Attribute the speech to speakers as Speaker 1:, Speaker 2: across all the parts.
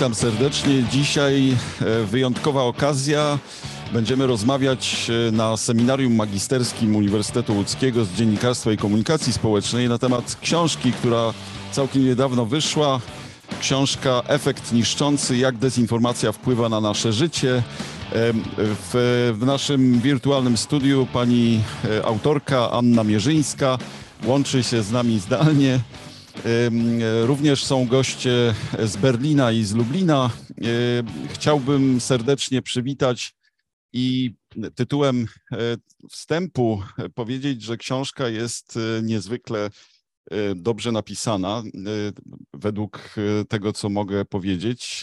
Speaker 1: Witam serdecznie. Dzisiaj e, wyjątkowa okazja. Będziemy rozmawiać e, na seminarium magisterskim Uniwersytetu Łódzkiego z Dziennikarstwa i Komunikacji Społecznej na temat książki, która całkiem niedawno wyszła. Książka Efekt niszczący, jak dezinformacja wpływa na nasze życie. W, w naszym wirtualnym studiu pani e, autorka Anna Mierzyńska łączy się z nami zdalnie. Również są goście z Berlina i z Lublina. Chciałbym serdecznie przywitać i tytułem e, wstępu powiedzieć, że książka jest e, niezwykle e, dobrze napisana. Według tego, co mogę powiedzieć,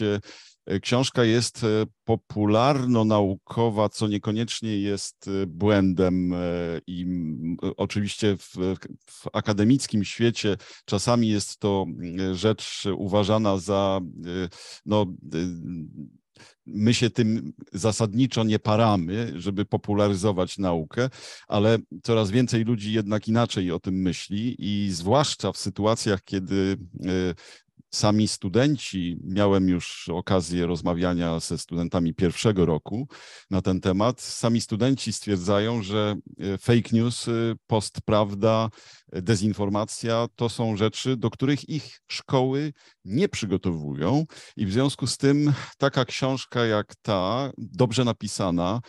Speaker 1: Książka jest e, popularno-naukowa, co niekoniecznie jest e, błędem e, i oczywiście w, w, akademickim świecie czasami jest to rzecz uważana za no, my się tym zasadniczo nie paramy, żeby popularyzować naukę, ale coraz więcej ludzi jednak inaczej o tym myśli i zwłaszcza w sytuacjach, kiedy sami studenci, miałem już okazję rozmawiania ze studentami pierwszego roku na ten temat, sami studenci stwierdzają, że e, fake news, postprawda, dezinformacja to są rzeczy, do których ich szkoły nie przygotowują. I w związku z tym taka książka jak ta, dobrze napisana,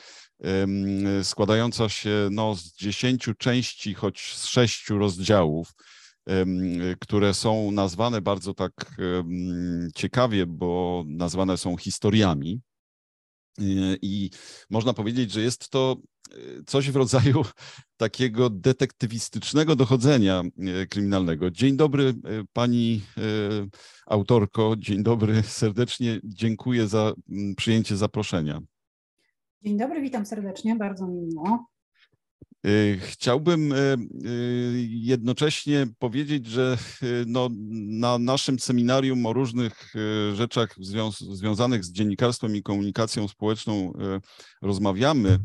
Speaker 1: składająca się no, z dziesięciu części, choć z sześciu rozdziałów, które są nazwane bardzo tak ciekawie, bo nazwane są historiami. I można powiedzieć, że jest to e, coś w rodzaju takiego detektywistycznego dochodzenia e, kryminalnego. Dzień dobry, e, pani autorko. Dzień dobry, serdecznie dziękuję za przyjęcie zaproszenia.
Speaker 2: Dzień dobry, witam serdecznie, bardzo mi miło.
Speaker 1: Y, chciałbym y, y, jednocześnie powiedzieć, że no, na naszym seminarium o różnych rzeczach zwią- związanych z dziennikarstwem i komunikacją społeczną rozmawiamy.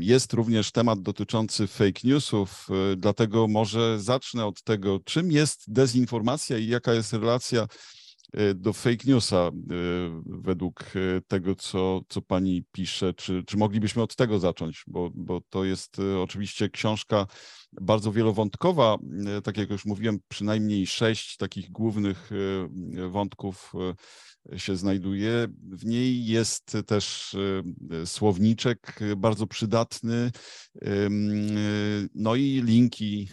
Speaker 1: Jest również temat dotyczący fake newsów, dlatego może zacznę od tego, czym jest dezinformacja i jaka jest relacja do fake newsa e, według e, tego, co, co pani pisze? Czy, czy moglibyśmy od tego zacząć? Bo, bo to jest oczywiście książka bardzo wielowątkowa. Tak jak już mówiłem, przynajmniej sześć takich głównych wątków się znajduje. W niej jest też e, słowniczek bardzo przydatny, no i linki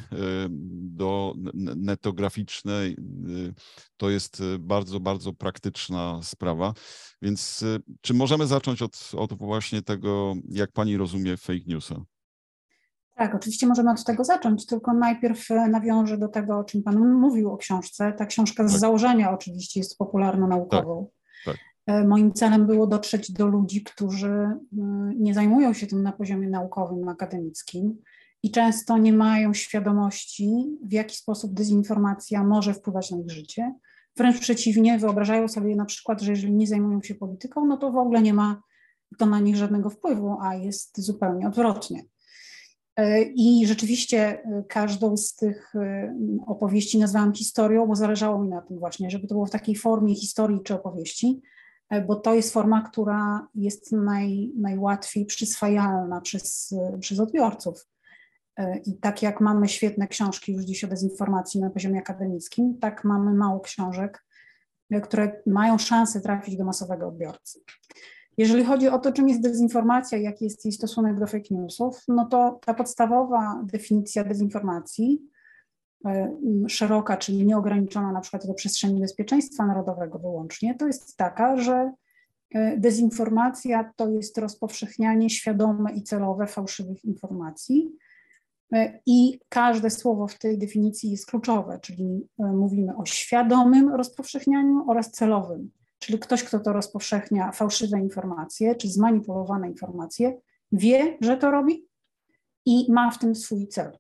Speaker 1: do netograficzne. E, to jest bardzo, bardzo praktyczna sprawa. Więc e, czy możemy zacząć od, od właśnie tego, jak pani rozumie fake newsa?
Speaker 2: Tak, oczywiście możemy od tego zacząć, tylko najpierw e, nawiążę do tego, o czym Pan mówił o książce. Ta książka z tak. założenia oczywiście jest popularno-naukową. Tak, tak. E, moim celem było dotrzeć do ludzi, którzy e, nie zajmują się tym na poziomie naukowym, akademickim i często nie mają świadomości, w jaki sposób dezinformacja może wpływać na ich życie. Wręcz przeciwnie, wyobrażają sobie na przykład, że jeżeli nie zajmują się polityką, no to w ogóle nie ma to na nich żadnego wpływu, a jest zupełnie odwrotnie. E, I rzeczywiście e, każdą z tych e, opowieści nazwałam historią, bo zależało mi na tym właśnie, żeby to było w takiej formie historii czy opowieści, bo to jest forma, która jest naj, najłatwiej przyswajalna przez, przez odbiorców. I tak jak mamy świetne książki już dziś o dezinformacji na poziomie akademickim, tak mamy mało książek, które mają szansę trafić do masowego odbiorcy. Jeżeli chodzi o to, czym jest dezinformacja, jaki jest jej stosunek do fake newsów, no to ta podstawowa definicja dezinformacji, e, szeroka, czyli nieograniczona na przykład do przestrzeni bezpieczeństwa narodowego wyłącznie, to jest taka, że e, dezinformacja to jest rozpowszechnianie świadome i celowe fałszywych informacji. E, I każde słowo w tej definicji jest kluczowe, czyli mówimy o świadomym rozpowszechnianiu oraz celowym czyli ktoś, kto to rozpowszechnia fałszywe informacje czy zmanipulowane informacje, wie, że to robi i ma w tym swój cel.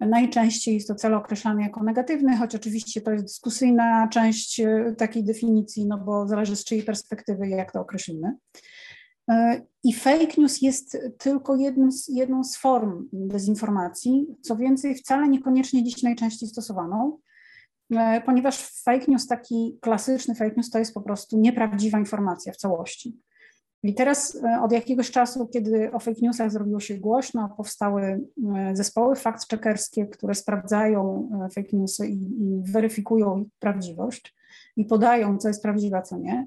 Speaker 2: Najczęściej jest to cel określany jako negatywny, choć oczywiście to jest dyskusyjna część e, takiej definicji, no bo zależy z czyjej perspektywy, jak to określimy. E, I fake news jest tylko jedną z, jedną z form dezinformacji, co więcej, wcale niekoniecznie dziś najczęściej stosowaną. E, ponieważ fake news, taki klasyczny fake news, to jest po prostu nieprawdziwa informacja w całości. I teraz e, od jakiegoś czasu, kiedy o fake newsach zrobiło się głośno, powstały e, zespoły fact-checkerskie, które sprawdzają fake newsy i, i weryfikują ich prawdziwość i podają, co jest prawdziwe, a co nie.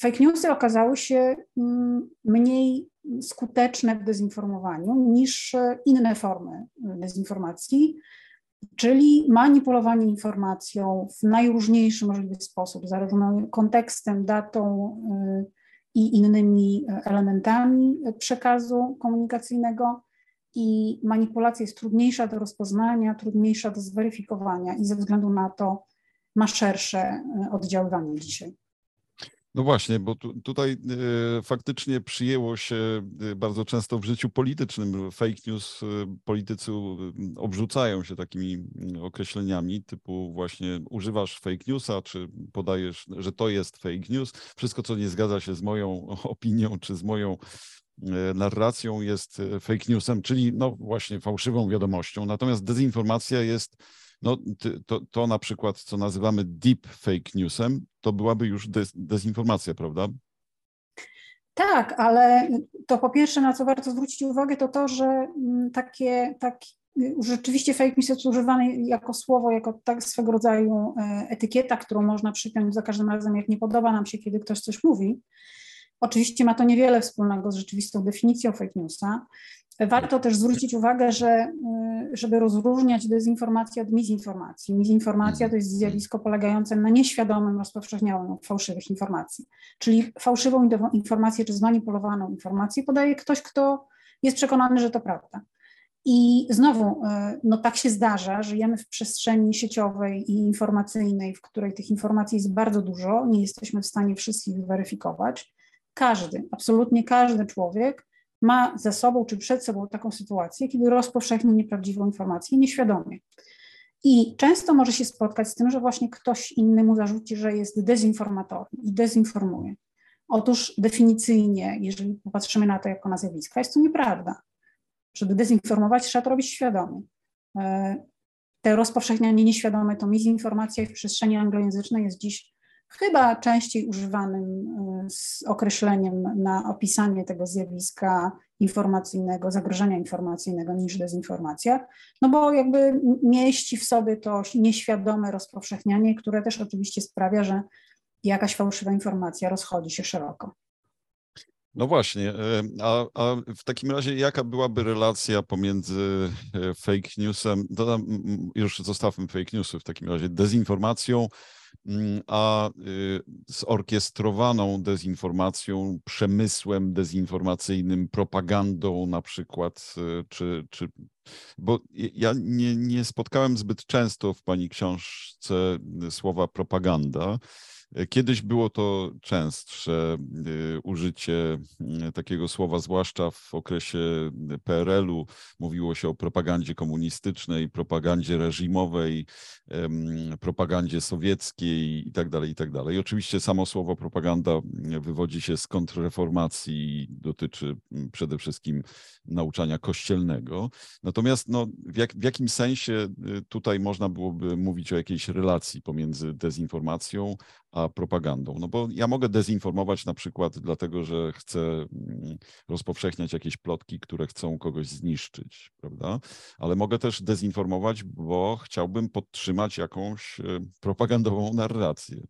Speaker 2: Fake newsy okazały się mm, mniej skuteczne w dezinformowaniu niż inne formy dezinformacji, czyli manipulowanie informacją w najróżniejszy możliwy sposób, zarówno kontekstem, datą y, i innymi elementami przekazu komunikacyjnego. I manipulacja jest trudniejsza do rozpoznania, trudniejsza do zweryfikowania i ze względu na to ma szersze y, oddziaływanie dzisiaj.
Speaker 1: No właśnie, bo tu, tutaj y, faktycznie przyjęło się y, bardzo często w życiu politycznym fake news. Y, politycy obrzucają się takimi mm, określeniami typu właśnie używasz fake newsa, czy podajesz, że to jest fake news. Wszystko, co nie zgadza się z moją opinią, czy z moją narracją jest fake newsem, czyli no właśnie fałszywą wiadomością. Natomiast dezinformacja jest no, to, to na przykład, co nazywamy deep fake newsem, to byłaby już dez, dezinformacja, prawda?
Speaker 2: Tak, ale to po pierwsze, na co warto zwrócić uwagę, to to, że mm, takie, tak, rzeczywiście fake news jest używany jako słowo, jako tak swego rodzaju e, etykieta, którą można przypiąć za każdym razem, jak nie podoba nam się, kiedy ktoś coś mówi. Oczywiście ma to niewiele wspólnego z rzeczywistą definicją fake newsa. Warto też zwrócić uwagę, że y, żeby rozróżniać dezinformację od mizinformacji. Mizinformacja to jest zjawisko polegające na nieświadomym rozpowszechnianiu fałszywych informacji. Czyli fałszywą informację czy zmanipulowaną informację podaje ktoś, kto jest przekonany, że to prawda. I znowu, y, no tak się zdarza, żyjemy w przestrzeni sieciowej i informacyjnej, w której tych informacji jest bardzo dużo, nie jesteśmy w stanie wszystkich weryfikować. Każdy, absolutnie każdy człowiek ma ze sobą czy przed sobą taką sytuację, kiedy rozpowszechni nieprawdziwą informację nieświadomie. I często może się spotkać z tym, że właśnie ktoś inny mu zarzuci, że jest dezinformatorem i dezinformuje. Otóż definicyjnie, jeżeli popatrzymy na to jako na zjawiska, jest to nieprawda. Żeby dezinformować, trzeba to robić świadomie. E, te rozpowszechnianie nieświadome to mizinformacja w przestrzeni anglojęzycznej jest dziś chyba częściej używanym y, określeniem na opisanie tego zjawiska informacyjnego, zagrożenia informacyjnego niż dezinformacja, no bo jakby mieści w sobie to nieświadome rozpowszechnianie, które też oczywiście sprawia, że jakaś fałszywa informacja rozchodzi się szeroko.
Speaker 1: No właśnie, e, a, a, w takim razie jaka byłaby relacja pomiędzy e, fake newsem, już zostawmy fake newsy w takim razie, dezinformacją, Mm, a y, zorkiestrowaną dezinformacją, przemysłem dezinformacyjnym, propagandą na przykład, y, czy, czy bo ja nie, nie spotkałem zbyt często w pani książce słowa propaganda. Kiedyś było to częstsze y, użycie y, takiego słowa, zwłaszcza w okresie PRL-u. Mówiło się o propagandzie komunistycznej, propagandzie reżimowej, propagandzie sowieckiej itd. Tak itd. Tak I oczywiście samo słowo propaganda wywodzi się z kontrreformacji, dotyczy mm, przede wszystkim nauczania kościelnego. Natomiast no, w, jak, w jakim sensie y, tutaj można byłoby mówić o jakiejś relacji pomiędzy dezinformacją a propagandą. No bo ja mogę dezinformować na przykład dlatego, że chcę mm, rozpowszechniać jakieś plotki, które chcą kogoś zniszczyć, prawda? Ale mogę też dezinformować, bo chciałbym podtrzymać jakąś e, propagandową narrację.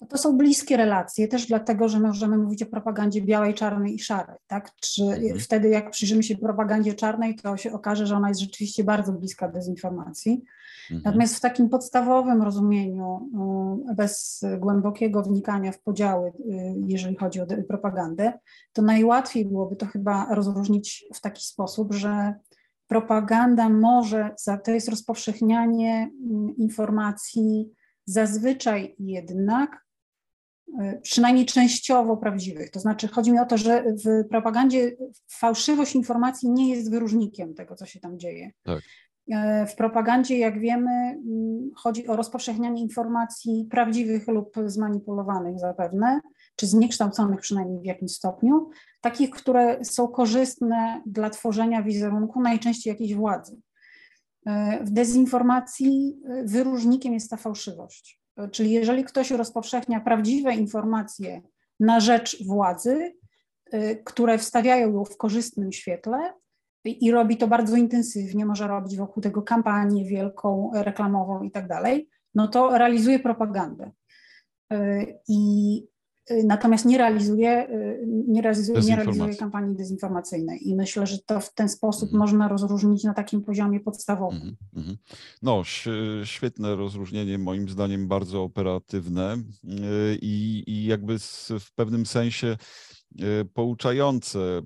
Speaker 2: No to są bliskie relacje, też dlatego, że możemy mówić o propagandzie białej, czarnej i szarej. Tak? Czy mhm. wtedy, jak przyjrzymy się propagandzie czarnej, to się okaże, że ona jest rzeczywiście bardzo bliska dezinformacji. Mhm. Natomiast w takim podstawowym rozumieniu, y, bez głębokiego wnikania w podziały, y, jeżeli chodzi o propagandę, to najłatwiej byłoby to chyba rozróżnić w taki sposób, że propaganda może, to jest rozpowszechnianie mm, informacji zazwyczaj jednak przynajmniej częściowo prawdziwych. To znaczy, chodzi mi o to, że w propagandzie fałszywość informacji nie jest wyróżnikiem tego, co się tam dzieje. Tak. E, w propagandzie, jak wiemy, mm, chodzi o rozpowszechnianie informacji prawdziwych lub zmanipulowanych zapewne, czy zniekształconych przynajmniej w jakimś stopniu, takich, które są korzystne dla tworzenia wizerunku najczęściej jakiejś władzy. w dezinformacji wyróżnikiem jest ta fałszywość. Czyli jeżeli ktoś rozpowszechnia prawdziwe informacje na rzecz władzy, które wstawiają ją w korzystnym świetle, i robi to bardzo intensywnie, może robić wokół tego kampanię wielką, reklamową i tak dalej, no to realizuje propagandę. I natomiast nie realizuje, nie realizuje, nie realizuje kampanii dezinformacyjnej. I myślę, że to w ten sposób mhm. można rozróżnić na takim poziomie podstawowym. Mhm, mhm.
Speaker 1: No, świetne rozróżnienie, moim zdaniem bardzo operatywne i, i jakby w pewnym sensie pouczające, e,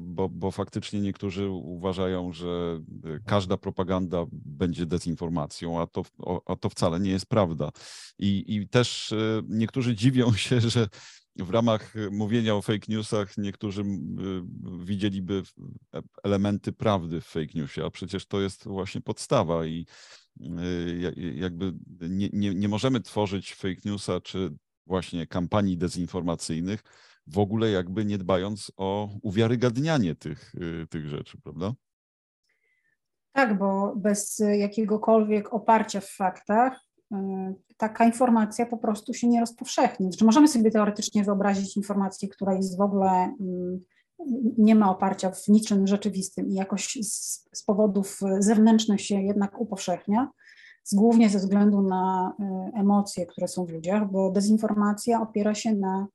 Speaker 1: bo, bo faktycznie niektórzy uważają, że e, każda propaganda będzie dezinformacją, a to, a to wcale nie jest prawda. I, I też niektórzy dziwią się, że w ramach mówienia o fake newsach niektórzy widzieliby elementy prawdy w fake newsie, a przecież to jest właśnie podstawa i jakby nie, nie, nie możemy tworzyć fake newsa czy właśnie kampanii dezinformacyjnych, w ogóle jakby nie dbając o uwiarygadnianie tych, y, tych rzeczy, prawda?
Speaker 2: Tak, bo bez jakiegokolwiek oparcia w faktach y, taka informacja po prostu się nie rozpowszechni. Znaczy możemy sobie teoretycznie wyobrazić informację, która jest w ogóle mm, nie ma oparcia w niczym rzeczywistym i jakoś z, z powodów zewnętrznych się jednak upowszechnia, z, głównie ze względu na y, emocje, które są w ludziach, bo dezinformacja opiera się na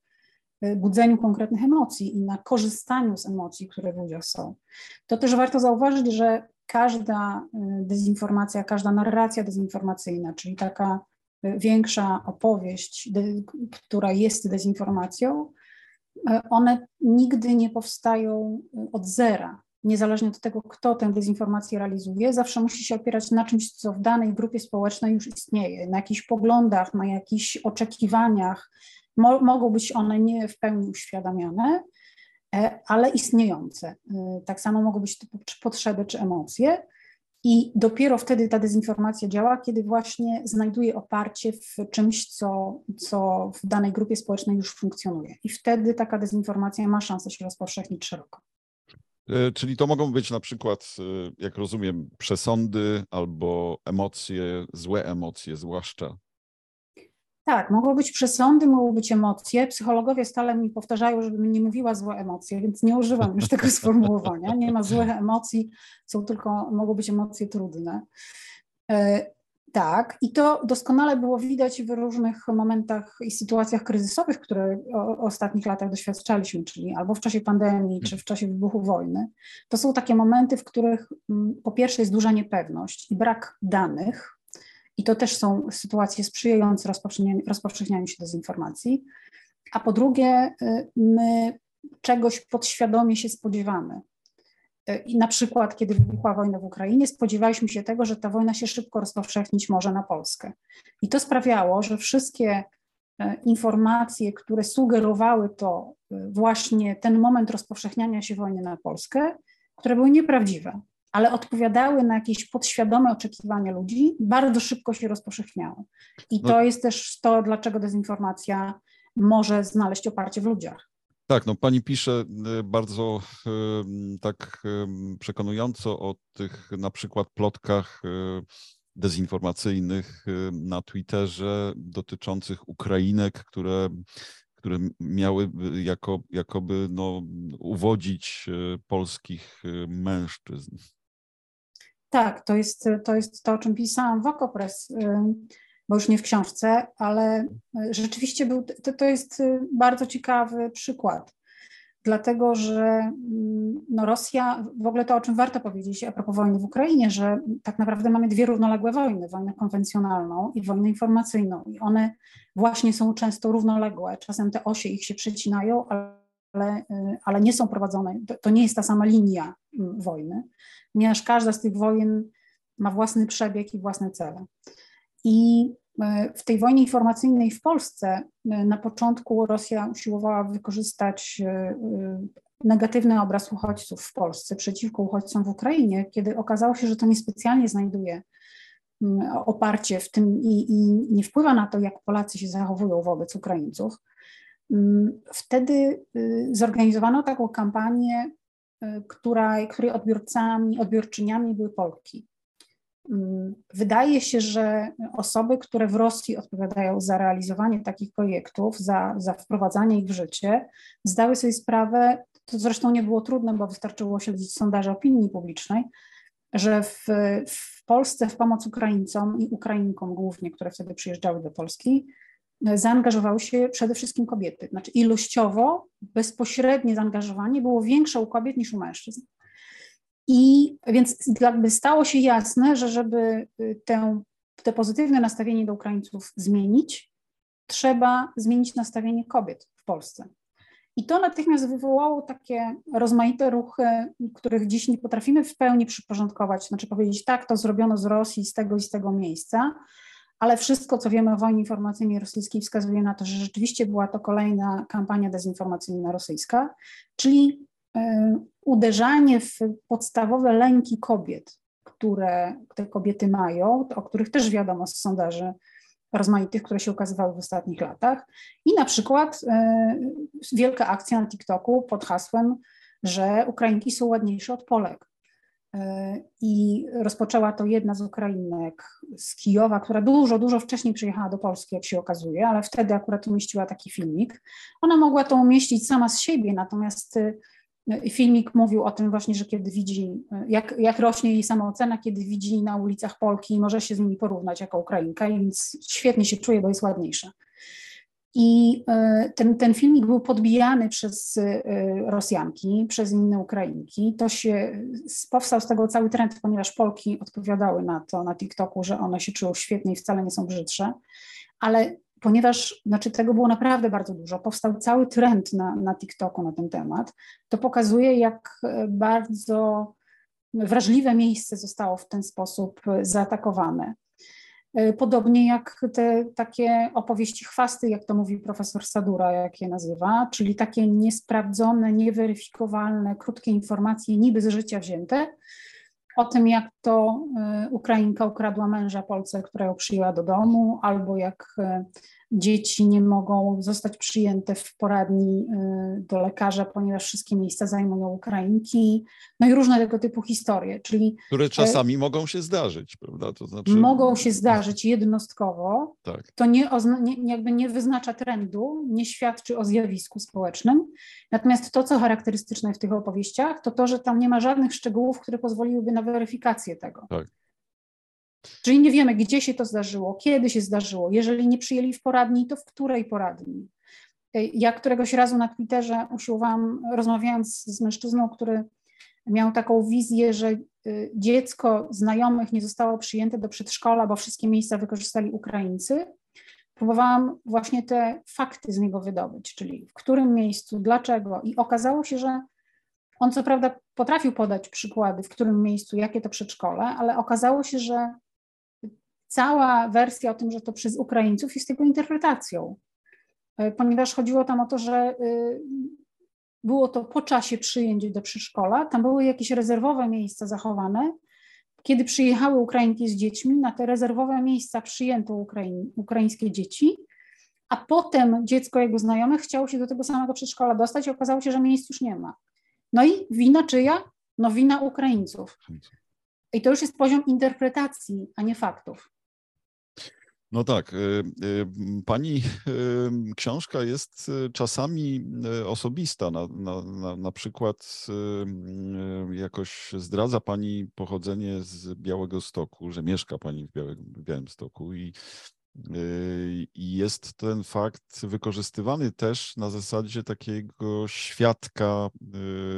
Speaker 2: budzeniu konkretnych emocji i na korzystaniu z emocji, które w ludziach są. To też warto zauważyć, że każda y, dezinformacja, każda narracja dezinformacyjna, czyli taka y, większa opowieść, która jest dezinformacją, one nigdy nie powstają od zera. Niezależnie od tego, kto tę dezinformację realizuje, zawsze musi się opierać na czymś, co w danej grupie społecznej już istnieje, na jakichś poglądach, na jakichś oczekiwaniach, Mo, mogą być one nie w pełni uświadamiane, e, ale istniejące. E, tak samo mogą być to potrzeby czy emocje. I dopiero wtedy ta dezinformacja działa, kiedy właśnie znajduje oparcie w czymś, co, co w danej grupie społecznej już funkcjonuje. I wtedy taka dezinformacja ma szansę się rozpowszechnić szeroko.
Speaker 1: E, czyli to mogą być na przykład, jak rozumiem, przesądy albo emocje, złe emocje, zwłaszcza
Speaker 2: tak, mogą być przesądy, mogą być emocje. Psychologowie stale mi powtarzają, żebym nie mówiła złe emocje, więc nie używam już tego sformułowania. Nie ma złych emocji, są tylko, mogą być emocje trudne. E, tak, i to doskonale było widać w różnych momentach i sytuacjach kryzysowych, które w ostatnich latach doświadczaliśmy, czyli albo w czasie pandemii, czy w czasie wybuchu wojny. To są takie momenty, w których mm, po pierwsze jest duża niepewność i brak danych, i to też są sytuacje sprzyjające rozpowszechnianiu, rozpowszechnianiu się dezinformacji. A po drugie, y, my czegoś podświadomie się spodziewamy. Y, I na przykład, kiedy wybuchła wojna w Ukrainie, spodziewaliśmy się tego, że ta wojna się szybko rozpowszechnić może na Polskę. I to sprawiało, że wszystkie y, informacje, które sugerowały to właśnie ten moment rozpowszechniania się wojny na Polskę, które były nieprawdziwe ale odpowiadały na jakieś podświadome oczekiwania ludzi, bardzo szybko się rozpowszechniały. I no. to jest też to, dlaczego dezinformacja może znaleźć oparcie w ludziach.
Speaker 1: Tak, no pani pisze y, bardzo tak przekonująco o tych na przykład plotkach dezinformacyjnych na Twitterze dotyczących Ukrainek, które, które miały jako, jakoby no, uwodzić polskich mężczyzn.
Speaker 2: Tak, to jest, to jest to, o czym pisałam w Okopres, bo już nie w książce, ale y, rzeczywiście był, to, to jest y, bardzo ciekawy przykład, dlatego że mm, no Rosja, w ogóle to, o czym warto powiedzieć a propos wojny w Ukrainie, że tak naprawdę mamy dwie równoległe wojny, wojnę konwencjonalną i wojnę informacyjną. I one właśnie są często równoległe, czasem te osie ich się przecinają, ale, y, ale nie są prowadzone, to, to nie jest ta sama linia mm, wojny ponieważ każda z tych wojen ma własny przebieg i własne cele. I e, w tej wojnie informacyjnej w Polsce na początku Rosja usiłowała wykorzystać negatywny obraz uchodźców w Polsce przeciwko uchodźcom w Ukrainie, kiedy okazało się, że to niespecjalnie znajduje oparcie w tym i, i nie wpływa na to, jak Polacy się zachowują wobec Ukraińców. Mm, wtedy y, zorganizowano taką kampanię która, której odbiorcami, odbiorczyniami były Polki. mm, wydaje się, że osoby, które w Rosji odpowiadają za realizowanie takich projektów, za, za wprowadzanie ich w życie, zdały sobie sprawę, to zresztą nie było trudne, bo wystarczyło śledzić sondaże opinii publicznej, że w, w Polsce w pomoc Ukraińcom i Ukrainkom głównie, które wtedy przyjeżdżały do Polski, zaangażowały się przede wszystkim kobiety. Znaczy ilościowo bezpośrednie zaangażowanie było większe u kobiet niż u mężczyzn. I więc jakby stało się jasne, że żeby y, tę, te pozytywne nastawienie do Ukraińców zmienić, trzeba zmienić nastawienie kobiet w Polsce. I to natychmiast wywołało takie rozmaite ruchy, których dziś nie potrafimy w pełni przyporządkować, znaczy powiedzieć, tak, to zrobiono z Rosji, z tego i z tego miejsca, ale wszystko, co wiemy o wojnie informacyjnej rosyjskiej, wskazuje na to, że rzeczywiście była to kolejna kampania dezinformacyjna rosyjska, czyli y, uderzanie w podstawowe lęki kobiet, które te kobiety mają, o których też wiadomo z sondaży rozmaitych, które się ukazywały w ostatnich latach. I na przykład y, wielka akcja na TikToku pod hasłem, że Ukrainki są ładniejsze od Polek. Y, I rozpoczęła to jedna z Ukrainek z Kijowa, która dużo, dużo wcześniej przyjechała do Polski, jak się okazuje, ale wtedy akurat umieściła taki filmik. Ona mogła to umieścić sama z siebie, natomiast y, Filmik mówił o tym właśnie, że kiedy widzi, jak, jak rośnie jej samoocena, kiedy widzi na ulicach Polki i może się z nimi porównać jako Ukrainka, więc świetnie się czuje, bo jest ładniejsza. I e, ten, ten filmik był podbijany przez e, Rosjanki, przez inne Ukrainki. To się, powstał z tego cały trend, ponieważ Polki odpowiadały na to na TikToku, że one się czują świetnie i wcale nie są brzydsze. Ale ponieważ znaczy tego było naprawdę bardzo dużo, powstał cały trend na, na TikToku na ten temat, to pokazuje, jak e, bardzo wrażliwe miejsce zostało w ten sposób zaatakowane. E, podobnie jak te takie opowieści chwasty, jak to mówi profesor Sadura, jak je nazywa, czyli takie niesprawdzone, nieweryfikowalne, krótkie informacje, niby z życia wzięte, o tym, jak to e, Ukrainka ukradła męża Polce, która ją przyjęła do domu, albo jak e, dzieci nie mogą zostać przyjęte w poradni y, do lekarza, ponieważ wszystkie miejsca zajmują Ukrainki, no i różne tego typu historie, czyli...
Speaker 1: Które e, czasami e, mogą się zdarzyć, prawda?
Speaker 2: To znaczy... Mogą się zdarzyć jednostkowo, tak. to nie, nie, jakby nie wyznacza trendu, nie świadczy o zjawisku społecznym, natomiast to, co charakterystyczne w tych opowieściach, to to, że tam nie ma żadnych szczegółów, które pozwoliłyby na weryfikację tego. Tak. Czyli nie wiemy, gdzie się to zdarzyło, kiedy się zdarzyło. Jeżeli nie przyjęli w poradni, to w której poradni. Ja któregoś razu na Twitterze usiłowałam, rozmawiając z mężczyzną, który miał taką wizję, że y, dziecko znajomych nie zostało przyjęte do przedszkola, bo wszystkie miejsca wykorzystali Ukraińcy. Próbowałam właśnie te fakty z niego wydobyć, czyli w którym miejscu, dlaczego. I okazało się, że on co prawda potrafił podać przykłady, w którym miejscu, jakie to przedszkole, ale okazało się, że cała wersja o tym, że to przez Ukraińców jest jego interpretacją, e, ponieważ chodziło tam o to, że y, było to po czasie przyjęć do przedszkola, tam były jakieś rezerwowe miejsca zachowane. Kiedy przyjechały Ukrainki z dziećmi, na te rezerwowe miejsca przyjęto Ukraiń, ukraińskie dzieci, a potem dziecko jego znajomych chciało się do tego samego przedszkola dostać i okazało się, że miejsc już nie ma. No i wina czyja? No wina Ukraińców. I to już jest poziom interpretacji, a nie faktów.
Speaker 1: No tak. Y, y, pani y, książka jest czasami osobista. Na, na, na, na przykład jakoś zdradza Pani pochodzenie z Białego Stoku, że mieszka Pani w, Białym Stoku i i jest ten fakt wykorzystywany też na zasadzie takiego świadka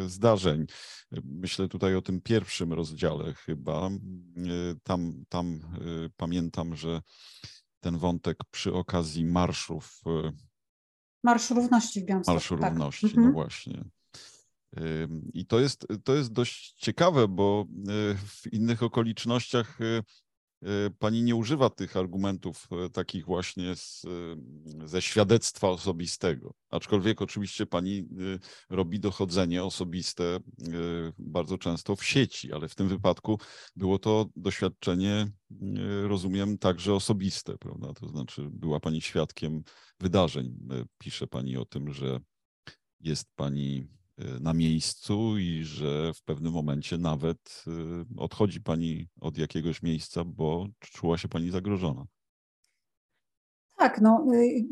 Speaker 1: zdarzeń. Myślę tutaj o tym pierwszym rozdziale chyba. Tam, tam pamiętam, że ten wątek przy okazji marszów.
Speaker 2: E, Marsz Równości w Białymstoku.
Speaker 1: Marszu tak. Równości, no mhm. właśnie. I to jest, to jest dość ciekawe, bo e, w innych okolicznościach Y, pani nie używa tych argumentów y, takich właśnie z, y, ze świadectwa osobistego. Aczkolwiek oczywiście pani robi dochodzenie osobiste bardzo często w sieci, ale w tym wypadku było to doświadczenie, rozumiem, także osobiste, prawda? To znaczy była pani świadkiem wydarzeń. Pisze pani o tym, że jest pani na miejscu i że w pewnym momencie nawet odchodzi pani od jakiegoś miejsca, bo czuła się pani zagrożona.
Speaker 2: Tak, no, y,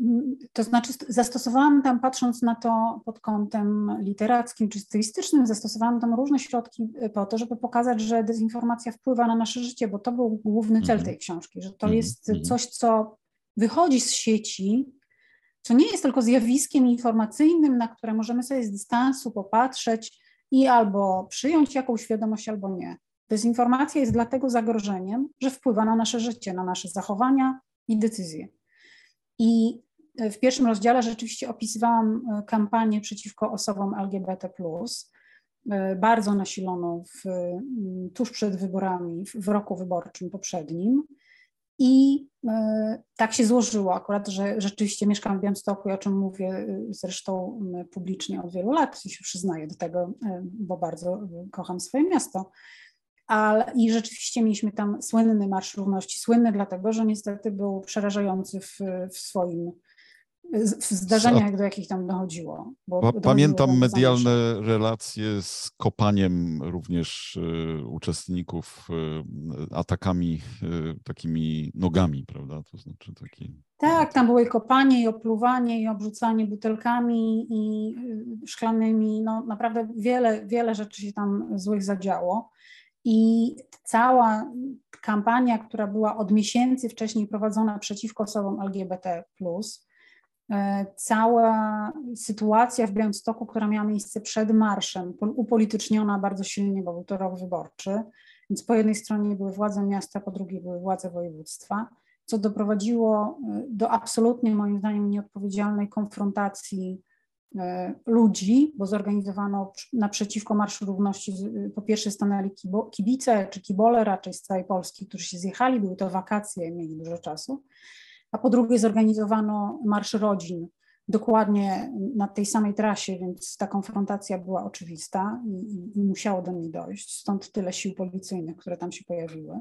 Speaker 2: to znaczy zastosowałam tam, patrząc na to pod kątem literackim czy stylistycznym, zastosowałam tam różne środki y, po to, żeby pokazać, że dezinformacja wpływa na nasze życie, bo to był główny cel mhm. tej książki, że to -hmm. jest mhm. coś, co wychodzi z sieci, co nie jest tylko zjawiskiem informacyjnym, na które możemy sobie z dystansu popatrzeć i albo przyjąć jakąś świadomość, albo nie. Dezinformacja jest dlatego zagrożeniem, że wpływa na nasze życie, na nasze zachowania i decyzje. I w pierwszym rozdziale rzeczywiście opisywałam e, kampanię przeciwko osobom LGBT, e, bardzo nasiloną w, tuż przed wyborami, w roku wyborczym poprzednim. I e, tak się złożyło akurat, że rzeczywiście mieszkam w Białymstoku, o czym mówię zresztą publicznie od wielu lat i się przyznaję do tego, bo bardzo kocham swoje miasto. Ale, I rzeczywiście mieliśmy tam słynny Marsz Równości. Słynny dlatego, że niestety był przerażający w, w swoim w zdarzeniach, do jakich tam dochodziło.
Speaker 1: Pamiętam medialne relacje z kopaniem również y, uczestników y, atakami y, takimi nogami, prawda? To znaczy taki...
Speaker 2: Tak, tam było i kopanie, i opluwanie, i obrzucanie butelkami i szklanymi. No naprawdę wiele, wiele rzeczy się tam złych zadziało. I cała kampania, która była od miesięcy wcześniej prowadzona przeciwko osobom LGBT, e, cała sytuacja w Białymstoku, która miała miejsce przed marszem, upolityczniona bardzo silnie, bo był to rok wyborczy, więc po jednej stronie były władze miasta, po drugiej były władze województwa, co doprowadziło e, do absolutnie, moim zdaniem, nieodpowiedzialnej konfrontacji E, ludzi, bo zorganizowano naprzeciwko Marszu Równości, po pierwsze stanęli kibice czy kibole raczej z całej Polski, którzy się zjechali, były to wakacje, mieli dużo czasu, a po drugie zorganizowano Marsz Rodzin, dokładnie na tej samej trasie, więc ta konfrontacja była oczywista i, i, musiało do niej dojść, stąd tyle sił policyjnych, które tam się pojawiły.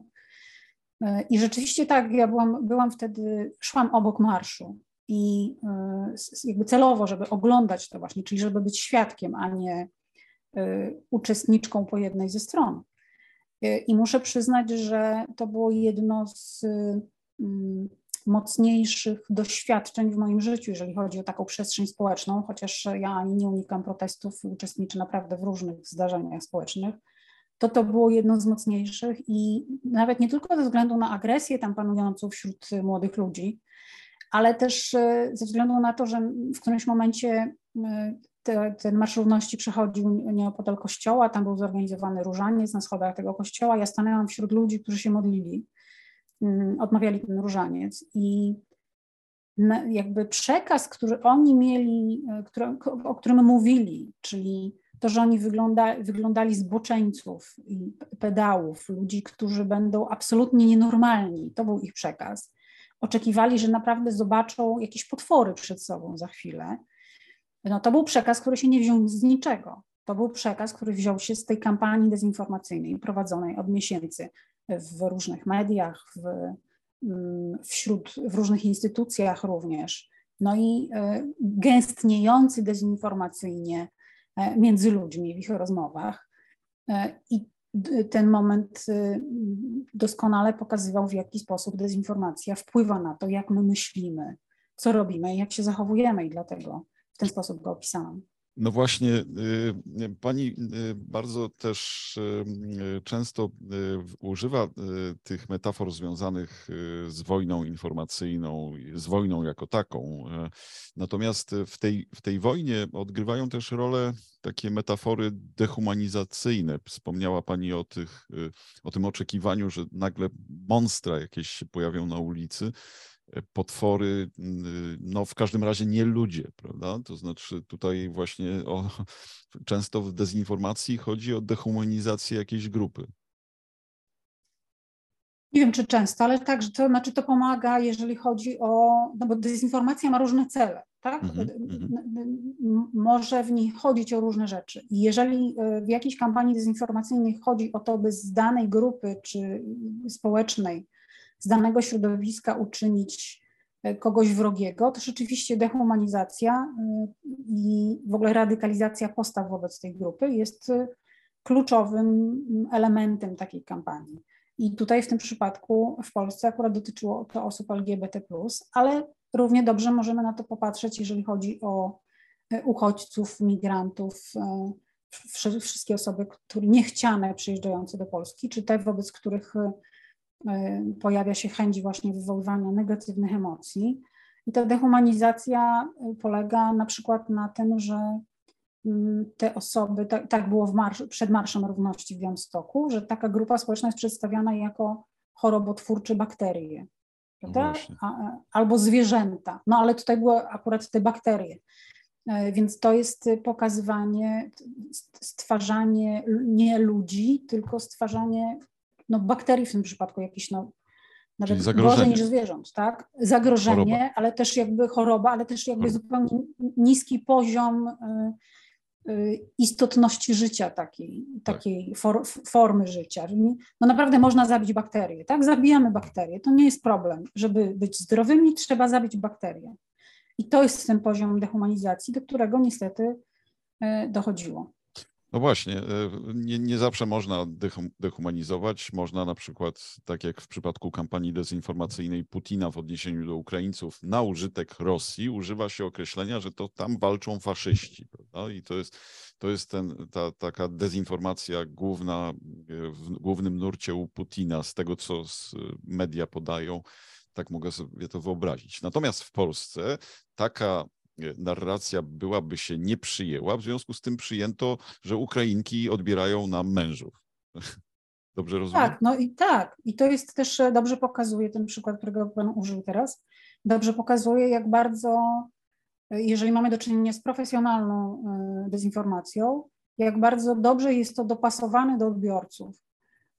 Speaker 2: E, I rzeczywiście tak, ja byłam, byłam wtedy, szłam obok marszu i e, jakby celowo, żeby oglądać to właśnie, czyli żeby być świadkiem, a nie e, uczestniczką po jednej ze stron. I muszę przyznać, że to było jedno z mm, mocniejszych doświadczeń w moim życiu, jeżeli chodzi o taką przestrzeń społeczną, chociaż ja ani nie unikam protestów, uczestniczę naprawdę w różnych zdarzeniach społecznych, to to było jedno z mocniejszych i nawet nie tylko ze względu na agresję tam panującą wśród młodych ludzi, ale też e, ze względu na to, że w którymś momencie e, te, ten Marsz Równości przechodził nieopodal kościoła, tam był zorganizowany różaniec na schodach tego kościoła. Ja stanęłam wśród ludzi, którzy się modlili, odmawiali ten różaniec i jakby przekaz, który oni mieli, e, który, o którym mówili, czyli to, że oni wygląda, wyglądali zboczeńców i pedałów, ludzi, którzy będą absolutnie nienormalni, to był ich przekaz oczekiwali, że naprawdę zobaczą jakieś potwory przed sobą za chwilę. No to był przekaz, który się nie wziął z niczego. To był przekaz, który wziął się z tej kampanii dezinformacyjnej prowadzonej od miesięcy w różnych mediach, w, mm, wśród, w różnych instytucjach również. No i e, gęstniejący dezinformacyjnie e, między ludźmi w ich rozmowach. E, I ten moment doskonale pokazywał, w jaki sposób dezinformacja wpływa na to, jak my myślimy, co robimy, jak się zachowujemy, i dlatego w ten sposób go opisałam.
Speaker 1: No właśnie, y, pani y, bardzo też y, często używa tych metafor związanych z wojną informacyjną, z wojną jako taką. Natomiast w tej, w tej wojnie odgrywają też rolę takie metafory dehumanizacyjne. Wspomniała Pani o, tych, o tym oczekiwaniu, że nagle monstra jakieś się pojawią na ulicy potwory, no w każdym razie nie ludzie, prawda? To znaczy tutaj właśnie o, często w dezinformacji chodzi o dehumanizację jakiejś grupy.
Speaker 2: Nie wiem, czy często, ale tak, że to znaczy to pomaga, jeżeli chodzi o, no bo dezinformacja ma różne cele, tak? Mm -hmm. Może w niej chodzić o różne rzeczy. I jeżeli e, w jakiejś kampanii dezinformacyjnej chodzi o to, by z danej grupy czy społecznej z danego środowiska uczynić kogoś wrogiego, to rzeczywiście dehumanizacja i w ogóle radykalizacja postaw wobec tej grupy jest kluczowym elementem takiej kampanii. I tutaj w tym przypadku w Polsce akurat dotyczyło to osób LGBT, ale równie dobrze możemy na to popatrzeć, jeżeli chodzi o e, uchodźców, migrantów, e, wszystkie osoby, które niechciane przyjeżdżające do Polski, czy te, wobec których e, pojawia się chęć właśnie wywoływania negatywnych emocji. I ta dehumanizacja polega na przykład na tym, że mm, te osoby, tak, tak było marsz, przed Marszem Równości w Białymstoku, że taka grupa społeczna jest przedstawiana jako chorobotwórcze bakterie prawda? albo zwierzęta. No ale tutaj były akurat te bakterie. E, więc to jest pokazywanie, stwarzanie nie ludzi, tylko stwarzanie no, bakterii w tym przypadku, jakichś no, nawet gorzej niż zwierząt, tak? Zagrożenie, choroba. ale też jakby choroba, ale też jakby choroba. zupełnie niski poziom y, Y, istotności życia takiej, tak. takiej for, formy życia. No naprawdę można zabić bakterie, tak? Zabijamy bakterie, to nie jest problem. Żeby być zdrowymi, trzeba zabić bakterie. I to jest ten poziom dehumanizacji, do którego niestety y, dochodziło.
Speaker 1: No właśnie, e, nie, nie zawsze można dehumanizować. Można na przykład, tak jak w przypadku kampanii dezinformacyjnej Putina w odniesieniu do Ukraińców, na użytek Rosji używa się określenia, że to tam walczą faszyści. Prawda? I to jest, to jest ten, ta, taka dezinformacja główna, w głównym nurcie u Putina, z tego co media podają. Tak mogę sobie to wyobrazić. Natomiast w Polsce taka narracja byłaby się nie przyjęła. W związku z tym przyjęto, że Ukrainki odbierają nam mężów. Dobrze rozumiem?
Speaker 2: Tak, no i tak. I to jest też, e, dobrze pokazuje ten przykład, którego Pan użył teraz, dobrze pokazuje, jak bardzo, e, jeżeli mamy do czynienia z profesjonalną e, dezinformacją, jak bardzo dobrze jest to dopasowane do odbiorców.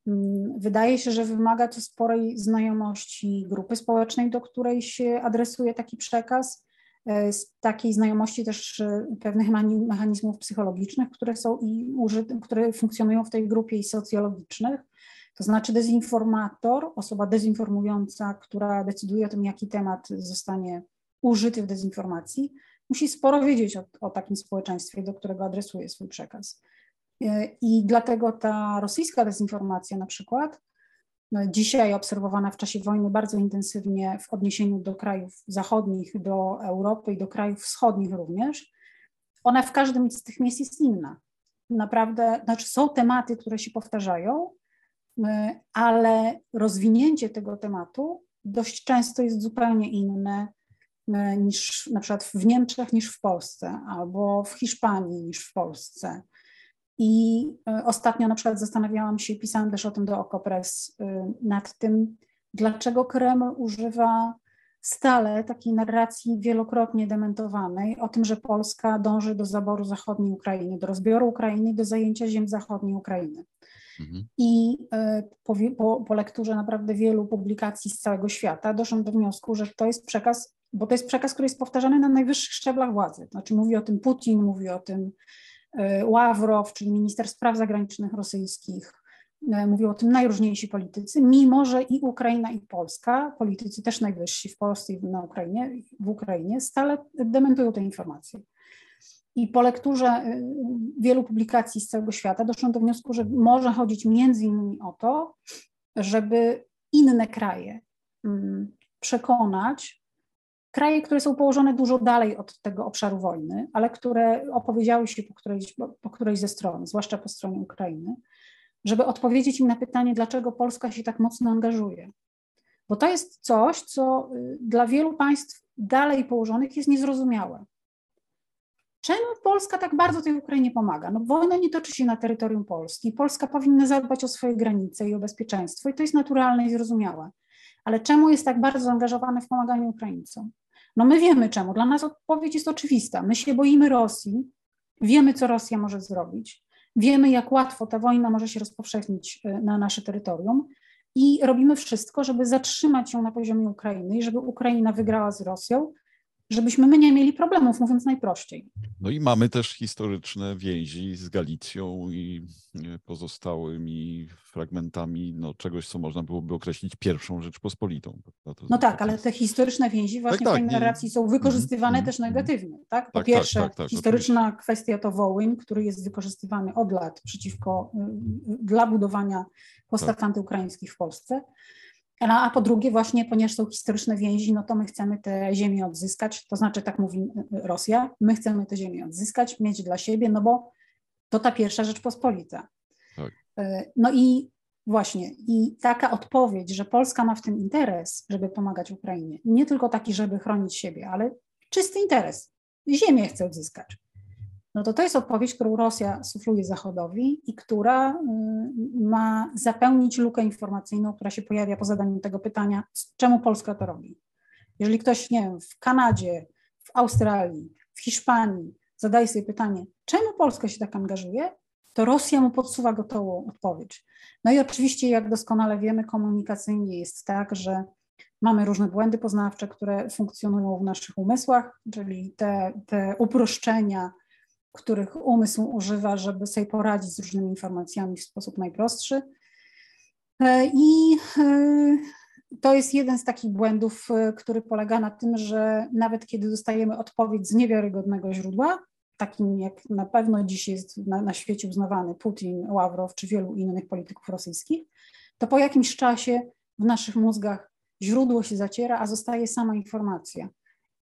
Speaker 2: Mm, wydaje się, że wymaga to sporej znajomości grupy społecznej, do której się adresuje taki przekaz, z takiej znajomości też e, pewnych mechanizmów psychologicznych, które są i użyte, które funkcjonują w tej grupie i socjologicznych. To znaczy dezinformator, osoba dezinformująca, która decyduje o tym, jaki temat zostanie użyty w dezinformacji, musi sporo wiedzieć o, o takim społeczeństwie, do którego adresuje swój przekaz. E, I dlatego ta rosyjska dezinformacja na przykład dzisiaj obserwowana w czasie wojny bardzo intensywnie w odniesieniu do krajów zachodnich, do Europy i do krajów wschodnich również, ona w każdym z tych miejsc jest inna. Naprawdę, znaczy są tematy, które się powtarzają, y, ale rozwinięcie tego tematu dość często jest zupełnie inne y, niż na przykład w Niemczech niż w Polsce, albo w Hiszpanii niż w Polsce i e, ostatnio na przykład zastanawiałam się, pisałam też o tym do Okopres, e, nad tym, dlaczego Kreml używa stale takiej narracji wielokrotnie dementowanej o tym, że Polska dąży do zaboru zachodniej Ukrainy, do rozbioru Ukrainy, do zajęcia ziem zachodniej Ukrainy. Mhm. I e, po, po, po lekturze naprawdę wielu publikacji z całego świata doszłam do wniosku, że to jest przekaz, bo to jest przekaz, który jest powtarzany na najwyższych szczeblach władzy. Znaczy mówi o tym Putin, mówi o tym Ławrow, czyli minister spraw zagranicznych rosyjskich, e, mówił o tym najróżniejsi politycy, mimo że i Ukraina, i Polska, politycy też najwyżsi w Polsce i na Ukrainie, w Ukrainie, stale dementują te informacje. I po lekturze e, wielu publikacji z całego świata doszłam do wniosku, że może chodzić między innymi o to, żeby inne kraje mm, przekonać kraje, które są położone dużo dalej od tego obszaru wojny, ale które opowiedziały się po którejś, po którejś ze stron, zwłaszcza po stronie Ukrainy, żeby odpowiedzieć im na pytanie, dlaczego Polska się tak mocno angażuje. Bo to jest coś, co y, dla wielu państw dalej położonych jest niezrozumiałe. Czemu Polska tak bardzo tej Ukrainie pomaga? No wojna nie toczy się na terytorium Polski. Polska powinna zadbać o swoje granice i o bezpieczeństwo i to jest naturalne i zrozumiałe. Ale czemu jest tak bardzo zaangażowana w pomaganie Ukraińcom? No my wiemy czemu. Dla nas odpowiedź jest oczywista. My się boimy Rosji, wiemy, co Rosja może zrobić, wiemy, jak łatwo ta wojna może się rozpowszechnić y, na nasze terytorium i robimy wszystko, żeby zatrzymać ją na poziomie Ukrainy i żeby Ukraina wygrała z Rosją żebyśmy my nie mieli problemów, mówiąc najprościej.
Speaker 1: No i mamy też historyczne więzi z Galicją i pozostałymi fragmentami no, czegoś, co można byłoby określić pierwszą Rzeczpospolitą.
Speaker 2: no tak, ale te historyczne więzi właśnie tak, tak, w tej narracji są wykorzystywane mm, też negatywnie. Tak? Po tak, tak pierwsze, tak, tak, historyczna kwestia to Wołyń, który jest wykorzystywany od lat przeciwko, y, dla budowania postaw tak. antyukraińskich w Polsce. No, a po drugie, właśnie ponieważ są historyczne więzi, no to my chcemy te ziemię odzyskać, to znaczy, tak mówi Rosja, my chcemy te ziemię odzyskać, mieć dla siebie, no bo to ta pierwsza Rzeczpospolita. Tak. E, no i właśnie, i taka odpowiedź, że Polska ma w tym interes, żeby pomagać Ukrainie, nie tylko taki, żeby chronić siebie, ale czysty interes, ziemię chce odzyskać no to to jest odpowiedź, którą Rosja sufluje Zachodowi i która y, ma zapełnić lukę informacyjną, która się pojawia po zadaniu tego pytania, czemu Polska to robi. Jeżeli ktoś, nie wiem, w Kanadzie, w Australii, w Hiszpanii zadaje sobie pytanie, czemu Polska się tak angażuje, to Rosja mu podsuwa gotową odpowiedź. No i oczywiście, jak doskonale wiemy, komunikacyjnie jest tak, że mamy różne błędy poznawcze, które funkcjonują w naszych umysłach, czyli te, te uproszczenia, których umysł używa, żeby sobie poradzić z różnymi informacjami w sposób najprostszy. E, I e, to jest jeden z takich błędów, e, który polega na tym, że nawet kiedy dostajemy odpowiedź z niewiarygodnego źródła, takim jak na pewno dziś jest na, na świecie uznawany Putin, Ławrow czy wielu innych polityków rosyjskich, to po jakimś czasie w naszych mózgach źródło się zaciera, a zostaje sama informacja.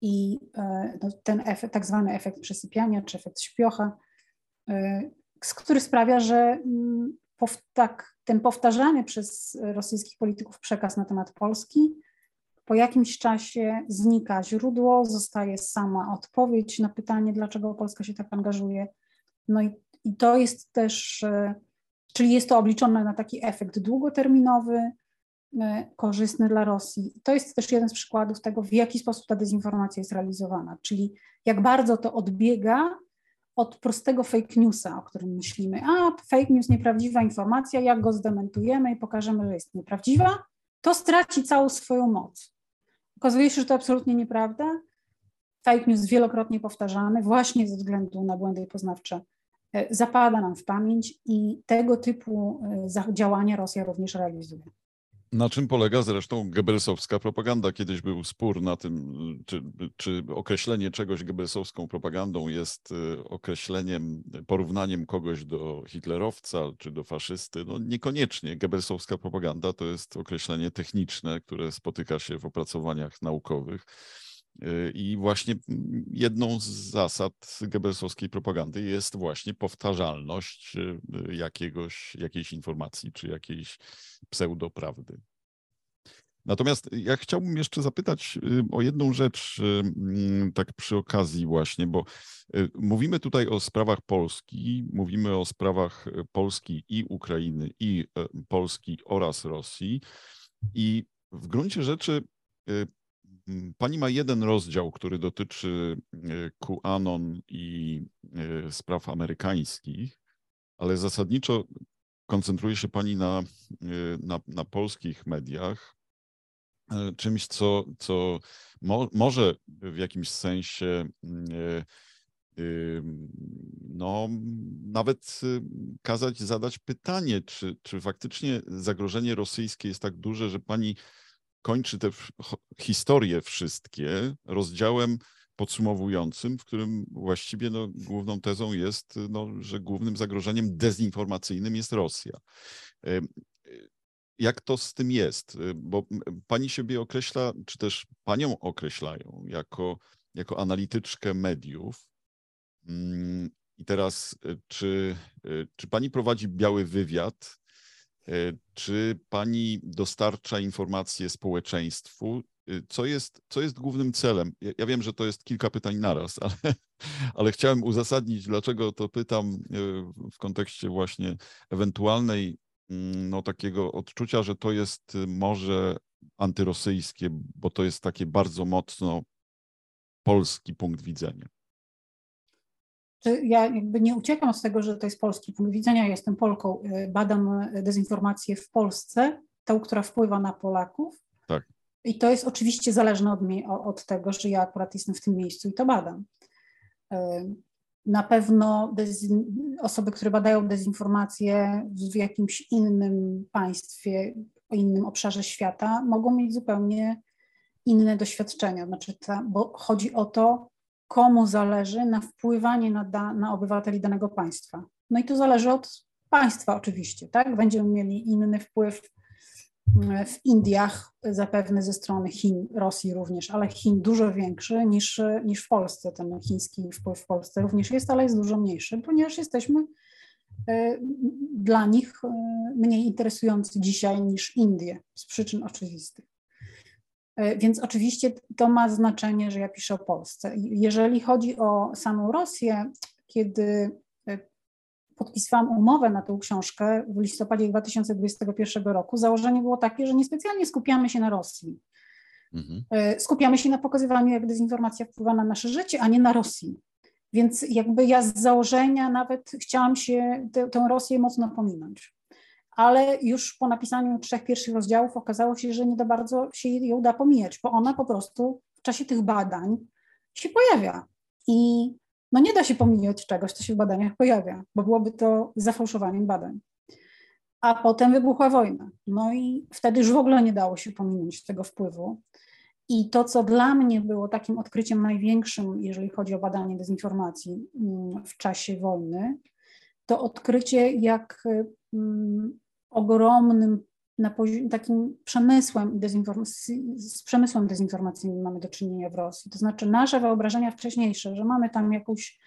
Speaker 2: I e, no, ten efekt, tak zwany efekt przesypiania czy efekt śpiocha, e, który sprawia, że mm, tak, ten powtarzany przez rosyjskich polityków przekaz na temat Polski po jakimś czasie znika źródło, zostaje sama odpowiedź na pytanie, dlaczego Polska się tak angażuje. No i, i to jest też, e, czyli jest to obliczone na taki efekt długoterminowy, korzystny dla Rosji. To jest też jeden z przykładów tego, w jaki sposób ta dezinformacja jest realizowana, czyli jak bardzo to odbiega od prostego fake newsa, o którym myślimy. A, fake news, nieprawdziwa informacja, jak go zdementujemy i pokażemy, że jest nieprawdziwa, to straci całą swoją moc. Okazuje się, że to absolutnie nieprawda. Fake news wielokrotnie powtarzany, właśnie ze względu na błędy poznawcze, e, zapada nam w pamięć i tego typu e, działania Rosja również realizuje.
Speaker 1: Na czym polega zresztą Goebbelsowska propaganda? Kiedyś był spór na tym, czy, czy określenie czegoś Goebbelsowską propagandą jest y, określeniem, porównaniem kogoś do hitlerowca czy do faszysty. No niekoniecznie. Goebbelsowska propaganda to jest określenie techniczne, które spotyka się w opracowaniach naukowych. I właśnie jedną z zasad Goebbelsowskiej propagandy jest właśnie powtarzalność y, jakiegoś, jakiejś informacji czy jakiejś pseudoprawdy. Natomiast ja chciałbym jeszcze zapytać y, o jedną rzecz, y, tak przy okazji, właśnie, bo mówimy tutaj o sprawach Polski, mówimy o sprawach Polski i Ukrainy, i Polski oraz Rosji. I w gruncie rzeczy Mm, pani ma jeden rozdział, który dotyczy e, QAnon i e, spraw amerykańskich, ale zasadniczo koncentruje się Pani na, e, na, na polskich mediach, czymś, co, co mo, może w jakimś sensie no, nawet kazać zadać pytanie, czy, czy faktycznie zagrożenie rosyjskie jest tak duże, że pani kończy te historie wszystkie rozdziałem podsumowującym, w którym właściwie no, główną tezą jest, no, że głównym zagrożeniem dezinformacyjnym jest Rosja. Jak to z tym jest? Bo pani siebie określa, czy też panią określają jako, jako analityczkę mediów. Mm, I teraz, czy, czy pani prowadzi biały wywiad E, czy pani dostarcza informacje społeczeństwu? E, co jest, co jest głównym celem? Ja wiem, że to jest kilka pytań naraz, ale, ale chciałem uzasadnić, dlaczego to pytam e, w kontekście właśnie ewentualnej mm, no, takiego odczucia, że to jest może antyrosyjskie, bo to jest takie bardzo mocno polski punkt widzenia
Speaker 2: ja jakby nie uciekam z tego, że to jest polski punkt widzenia. jestem Polką, y, badam dezinformację w Polsce, tą, która wpływa na Polaków. Tak. I to jest oczywiście zależne od, mnie, od tego, że ja akurat jestem w tym miejscu i to badam. Na pewno osoby, które badają dezinformację w jakimś innym państwie, o innym obszarze świata, mogą mieć zupełnie inne doświadczenia. Znaczy ta, bo chodzi o to, komu zależy na wpływanie na, da, na obywateli danego państwa. No i to zależy od państwa oczywiście, tak? Będziemy mieli inny wpływ w Indiach, zapewne ze strony Chin, Rosji również, ale Chin dużo większy niż, niż w Polsce. Ten chiński wpływ w Polsce również jest, ale jest dużo mniejszy, ponieważ jesteśmy e, dla nich e, mniej interesujący dzisiaj niż Indie, z przyczyn oczywistych. E, więc oczywiście to ma znaczenie, że ja piszę o Polsce. Jeżeli chodzi o samą Rosję, kiedy podpisywałam umowę na tę książkę w listopadzie 2021 roku, założenie było takie, że niespecjalnie skupiamy się na Rosji. Mhm. E, skupiamy się na pokazywaniu, jak dezinformacja wpływa na nasze życie, a nie na Rosji. Więc jakby ja z założenia nawet chciałam się tę, tę Rosję mocno pominąć. Ale już po napisaniu trzech pierwszych rozdziałów okazało się, że nie za bardzo się ją da pomijać, bo ona po prostu w czasie tych badań się pojawia. I no nie da się pomijać czegoś, co się w badaniach pojawia, bo byłoby to zafałszowaniem badań. A potem wybuchła wojna. No i wtedy już w ogóle nie dało się pominąć tego wpływu. I to, co dla mnie było takim odkryciem największym, jeżeli chodzi o badanie dezinformacji mm, w czasie wojny, to odkrycie, jak mm, ogromnym na takim przemysłem z przemysłem dezinformacyjnym mamy do czynienia w Rosji. To znaczy nasze wyobrażenia wcześniejsze, że mamy tam jakąś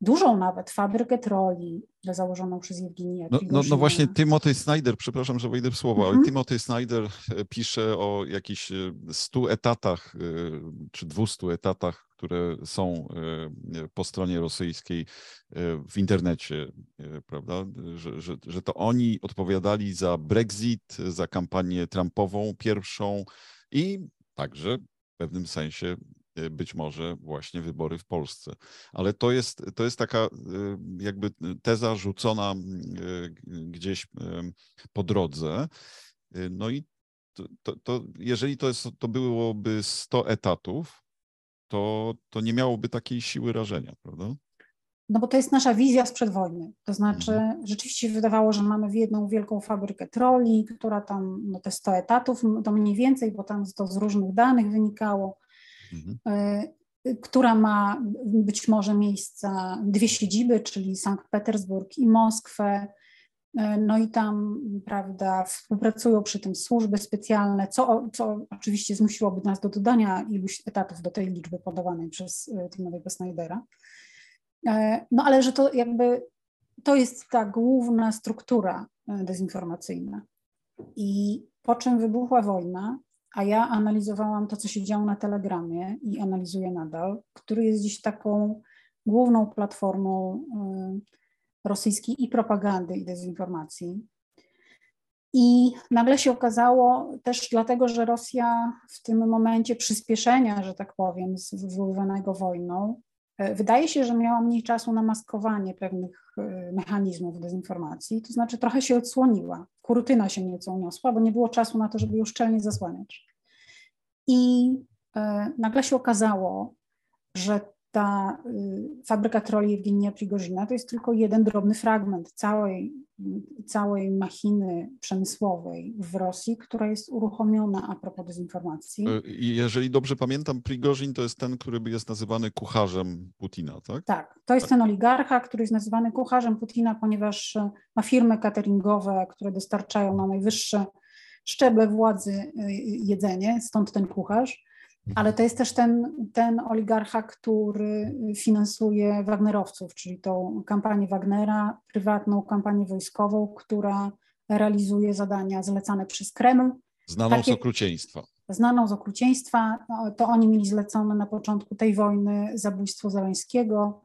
Speaker 2: dużą nawet fabrykę troli założoną przez Jewginię
Speaker 1: no, no, no, właśnie Timothy Snyder, przepraszam, że wejdę w słowo, mm -hmm. ale mhm. Timothy Snyder e, pisze o jakichś 100 e, etatach e, czy 200 etatach, które są po stronie rosyjskiej w internecie, prawda, że, że, że to oni odpowiadali za Brexit, za kampanię Trumpową pierwszą i także w pewnym sensie być może właśnie wybory w Polsce. Ale to jest, to jest taka jakby teza rzucona gdzieś po drodze. No i to, to, to jeżeli to, jest, to byłoby 100 etatów, to, to nie miałoby takiej siły rażenia, prawda?
Speaker 2: No bo to jest nasza wizja sprzed wojny. To znaczy, mhm. rzeczywiście wydawało, że mamy jedną wielką fabrykę troli, która tam, no te 100 etatów, to mniej więcej, bo tam to z różnych danych wynikało, mhm. Y, która ma być może miejsca, dwie siedziby, czyli Sankt Petersburg i Moskwę. Y, no i tam, prawda, współpracują przy tym służby specjalne, co, co oczywiście zmusiłoby nas do dodania iluś etatów do tej liczby podawanej przez y, Timothy'ego Snydera. No ale że to jakby, to jest ta główna struktura dezinformacyjna. I po czym wybuchła wojna, a ja analizowałam to, co się działo na Telegramie i analizuję nadal, który jest dziś taką główną platformą y, rosyjskiej i propagandy, i dezinformacji. I nagle się okazało też dlatego, że Rosja w tym momencie przyspieszenia, że tak powiem, wywoływanego wojną, E, wydaje się, że miała mniej czasu na maskowanie pewnych e, mechanizmów dezinformacji, to znaczy trochę się odsłoniła. Kurutyna się nieco uniosła, bo nie było czasu na to, żeby ją szczelnie zasłaniać. I e, nagle się okazało, że ta y, fabryka troli Ewgenia Prigorzyna to jest tylko jeden drobny fragment całej, całej machiny przemysłowej w Rosji, która jest uruchomiona a propos dezinformacji.
Speaker 1: E, jeżeli dobrze pamiętam, Prigorzin to jest ten, który jest nazywany kucharzem Putina, tak?
Speaker 2: Tak, to jest ten oligarcha, który jest nazywany kucharzem Putina, ponieważ e, ma firmy cateringowe, które dostarczają na najwyższe szczeble władzy e, jedzenie, stąd ten kucharz ale to jest też ten, ten oligarcha, który finansuje Wagnerowców, czyli tą kampanię Wagnera, prywatną kampanię wojskową, która realizuje zadania zlecane przez Kreml.
Speaker 1: Znaną Takie, z okrucieństwa.
Speaker 2: Znaną z okrucieństwa. No, to oni mieli zlecone na początku tej wojny zabójstwo Zeleńskiego.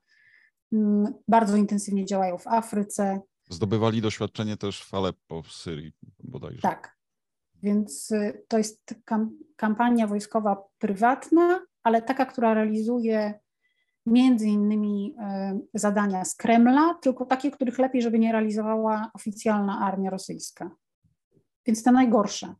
Speaker 2: Mm, bardzo intensywnie działają w Afryce.
Speaker 1: Zdobywali doświadczenie też w Aleppo, w Syrii bodajże.
Speaker 2: Tak, więc y, to jest kampania wojskowa prywatna, ale taka, która realizuje między innymi y, zadania z Kremla, tylko takie, których lepiej, żeby nie realizowała oficjalna armia rosyjska. Więc te najgorsze.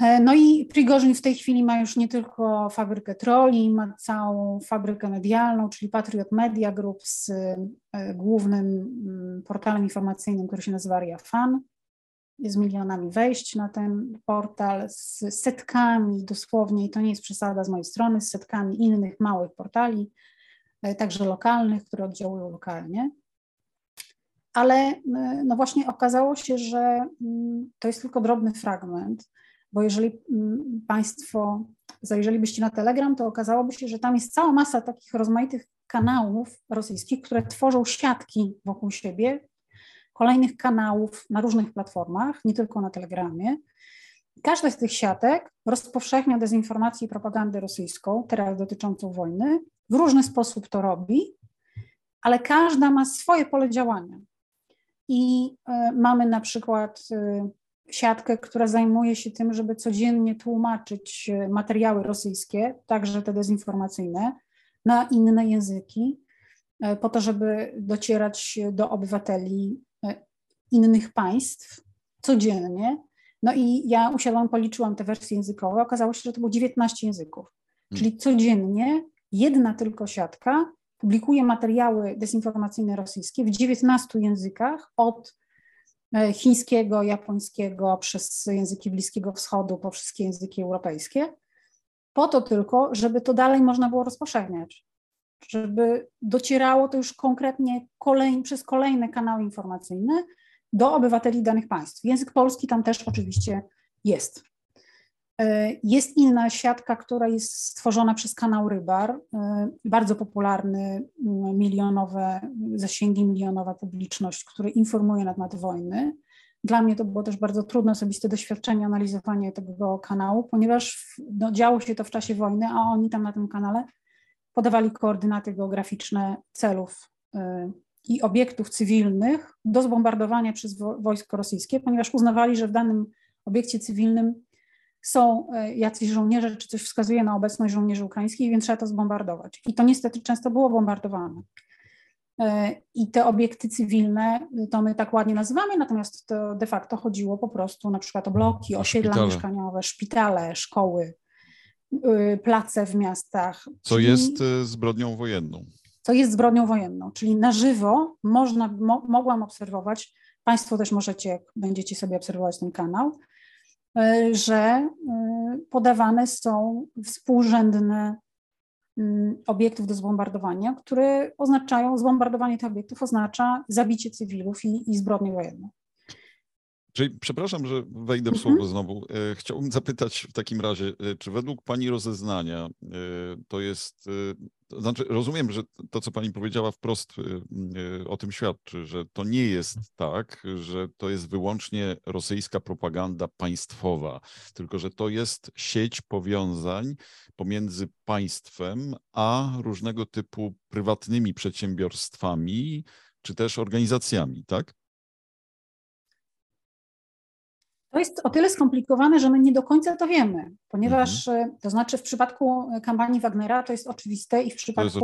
Speaker 2: E, no i Prigorzyn w tej chwili ma już nie tylko fabrykę troli, ma całą fabrykę medialną, czyli Patriot Media Group z e, głównym mm, portalem informacyjnym, który się nazywa Fan. Z milionami wejść na ten portal, z setkami dosłownie, i to nie jest przesada z mojej strony, z setkami innych małych portali, e, także lokalnych, które oddziałują lokalnie. Ale no właśnie okazało się, że mm, to jest tylko drobny fragment bo jeżeli mm, Państwo zajrzelibyście na Telegram, to okazałoby się, że tam jest cała masa takich rozmaitych kanałów rosyjskich, które tworzą siatki wokół siebie, kolejnych kanałów na różnych platformach, nie tylko na Telegramie. Każda z tych siatek rozpowszechnia dezinformację i propagandę rosyjską, teraz dotyczącą wojny. W różny sposób to robi, ale każda ma swoje pole działania. I y, mamy na przykład y, siatkę, która zajmuje się tym, żeby codziennie tłumaczyć e, materiały rosyjskie, także te dezinformacyjne, na inne języki, po to, żeby docierać do obywateli innych państw codziennie. No i ja usiadłam, policzyłam te wersje językowe, okazało się, że to było 19 języków. Hmm. Czyli codziennie jedna tylko siatka publikuje materiały dezinformacyjne rosyjskie w 19 językach od E, chińskiego, japońskiego, przez języki Bliskiego Wschodu, po wszystkie języki europejskie, po to tylko, żeby to dalej można było rozpowszechniać, żeby docierało to już konkretnie kolej, przez kolejne kanały informacyjne do obywateli danych państw. Język polski tam też oczywiście jest. E, jest inna siatka, która jest stworzona przez kanał Rybar, e, bardzo popularny, milionowe zasięgi, milionowa publiczność, który informuje na temat wojny. Dla mnie to było też bardzo trudne osobiste doświadczenie analizowania tego kanału, ponieważ no, działo się to w czasie wojny, a oni tam na tym kanale podawali koordynaty geograficzne celów e, i obiektów cywilnych do zbombardowania przez wojsko rosyjskie, ponieważ uznawali, że w danym obiekcie cywilnym są e, jacyś żołnierze, czy coś wskazuje na obecność żołnierzy ukraińskich, więc trzeba to zbombardować. I to niestety często było bombardowane. E, I te obiekty cywilne to my tak ładnie nazywamy, natomiast to de facto chodziło po prostu na przykład o bloki, osiedla szpitale. mieszkaniowe, szpitale, szkoły, y, place w miastach.
Speaker 1: Co czyli, jest y, zbrodnią wojenną.
Speaker 2: Co jest zbrodnią wojenną, czyli na żywo można, mo, mogłam obserwować, Państwo też możecie, jak będziecie sobie obserwować ten kanał, E, że e, podawane są współrzędne mm, obiektów do zbombardowania, które oznaczają, zbombardowanie tych obiektów oznacza zabicie cywilów i, i zbrodnię wojenną.
Speaker 1: Czyli przepraszam, że wejdę w słowo mhm. znowu. E, chciałbym zapytać w takim razie, czy według Pani rozeznania to jest to znaczy, rozumiem, że to, co pani powiedziała wprost, o tym świadczy, że to nie jest tak, że to jest wyłącznie rosyjska propaganda państwowa, tylko że to jest sieć powiązań pomiędzy państwem a różnego typu prywatnymi przedsiębiorstwami czy też organizacjami, tak?
Speaker 2: To jest o tyle skomplikowane, że my nie do końca to wiemy, ponieważ mhm. E, to znaczy w przypadku kampanii Wagnera to jest oczywiste i w przypadku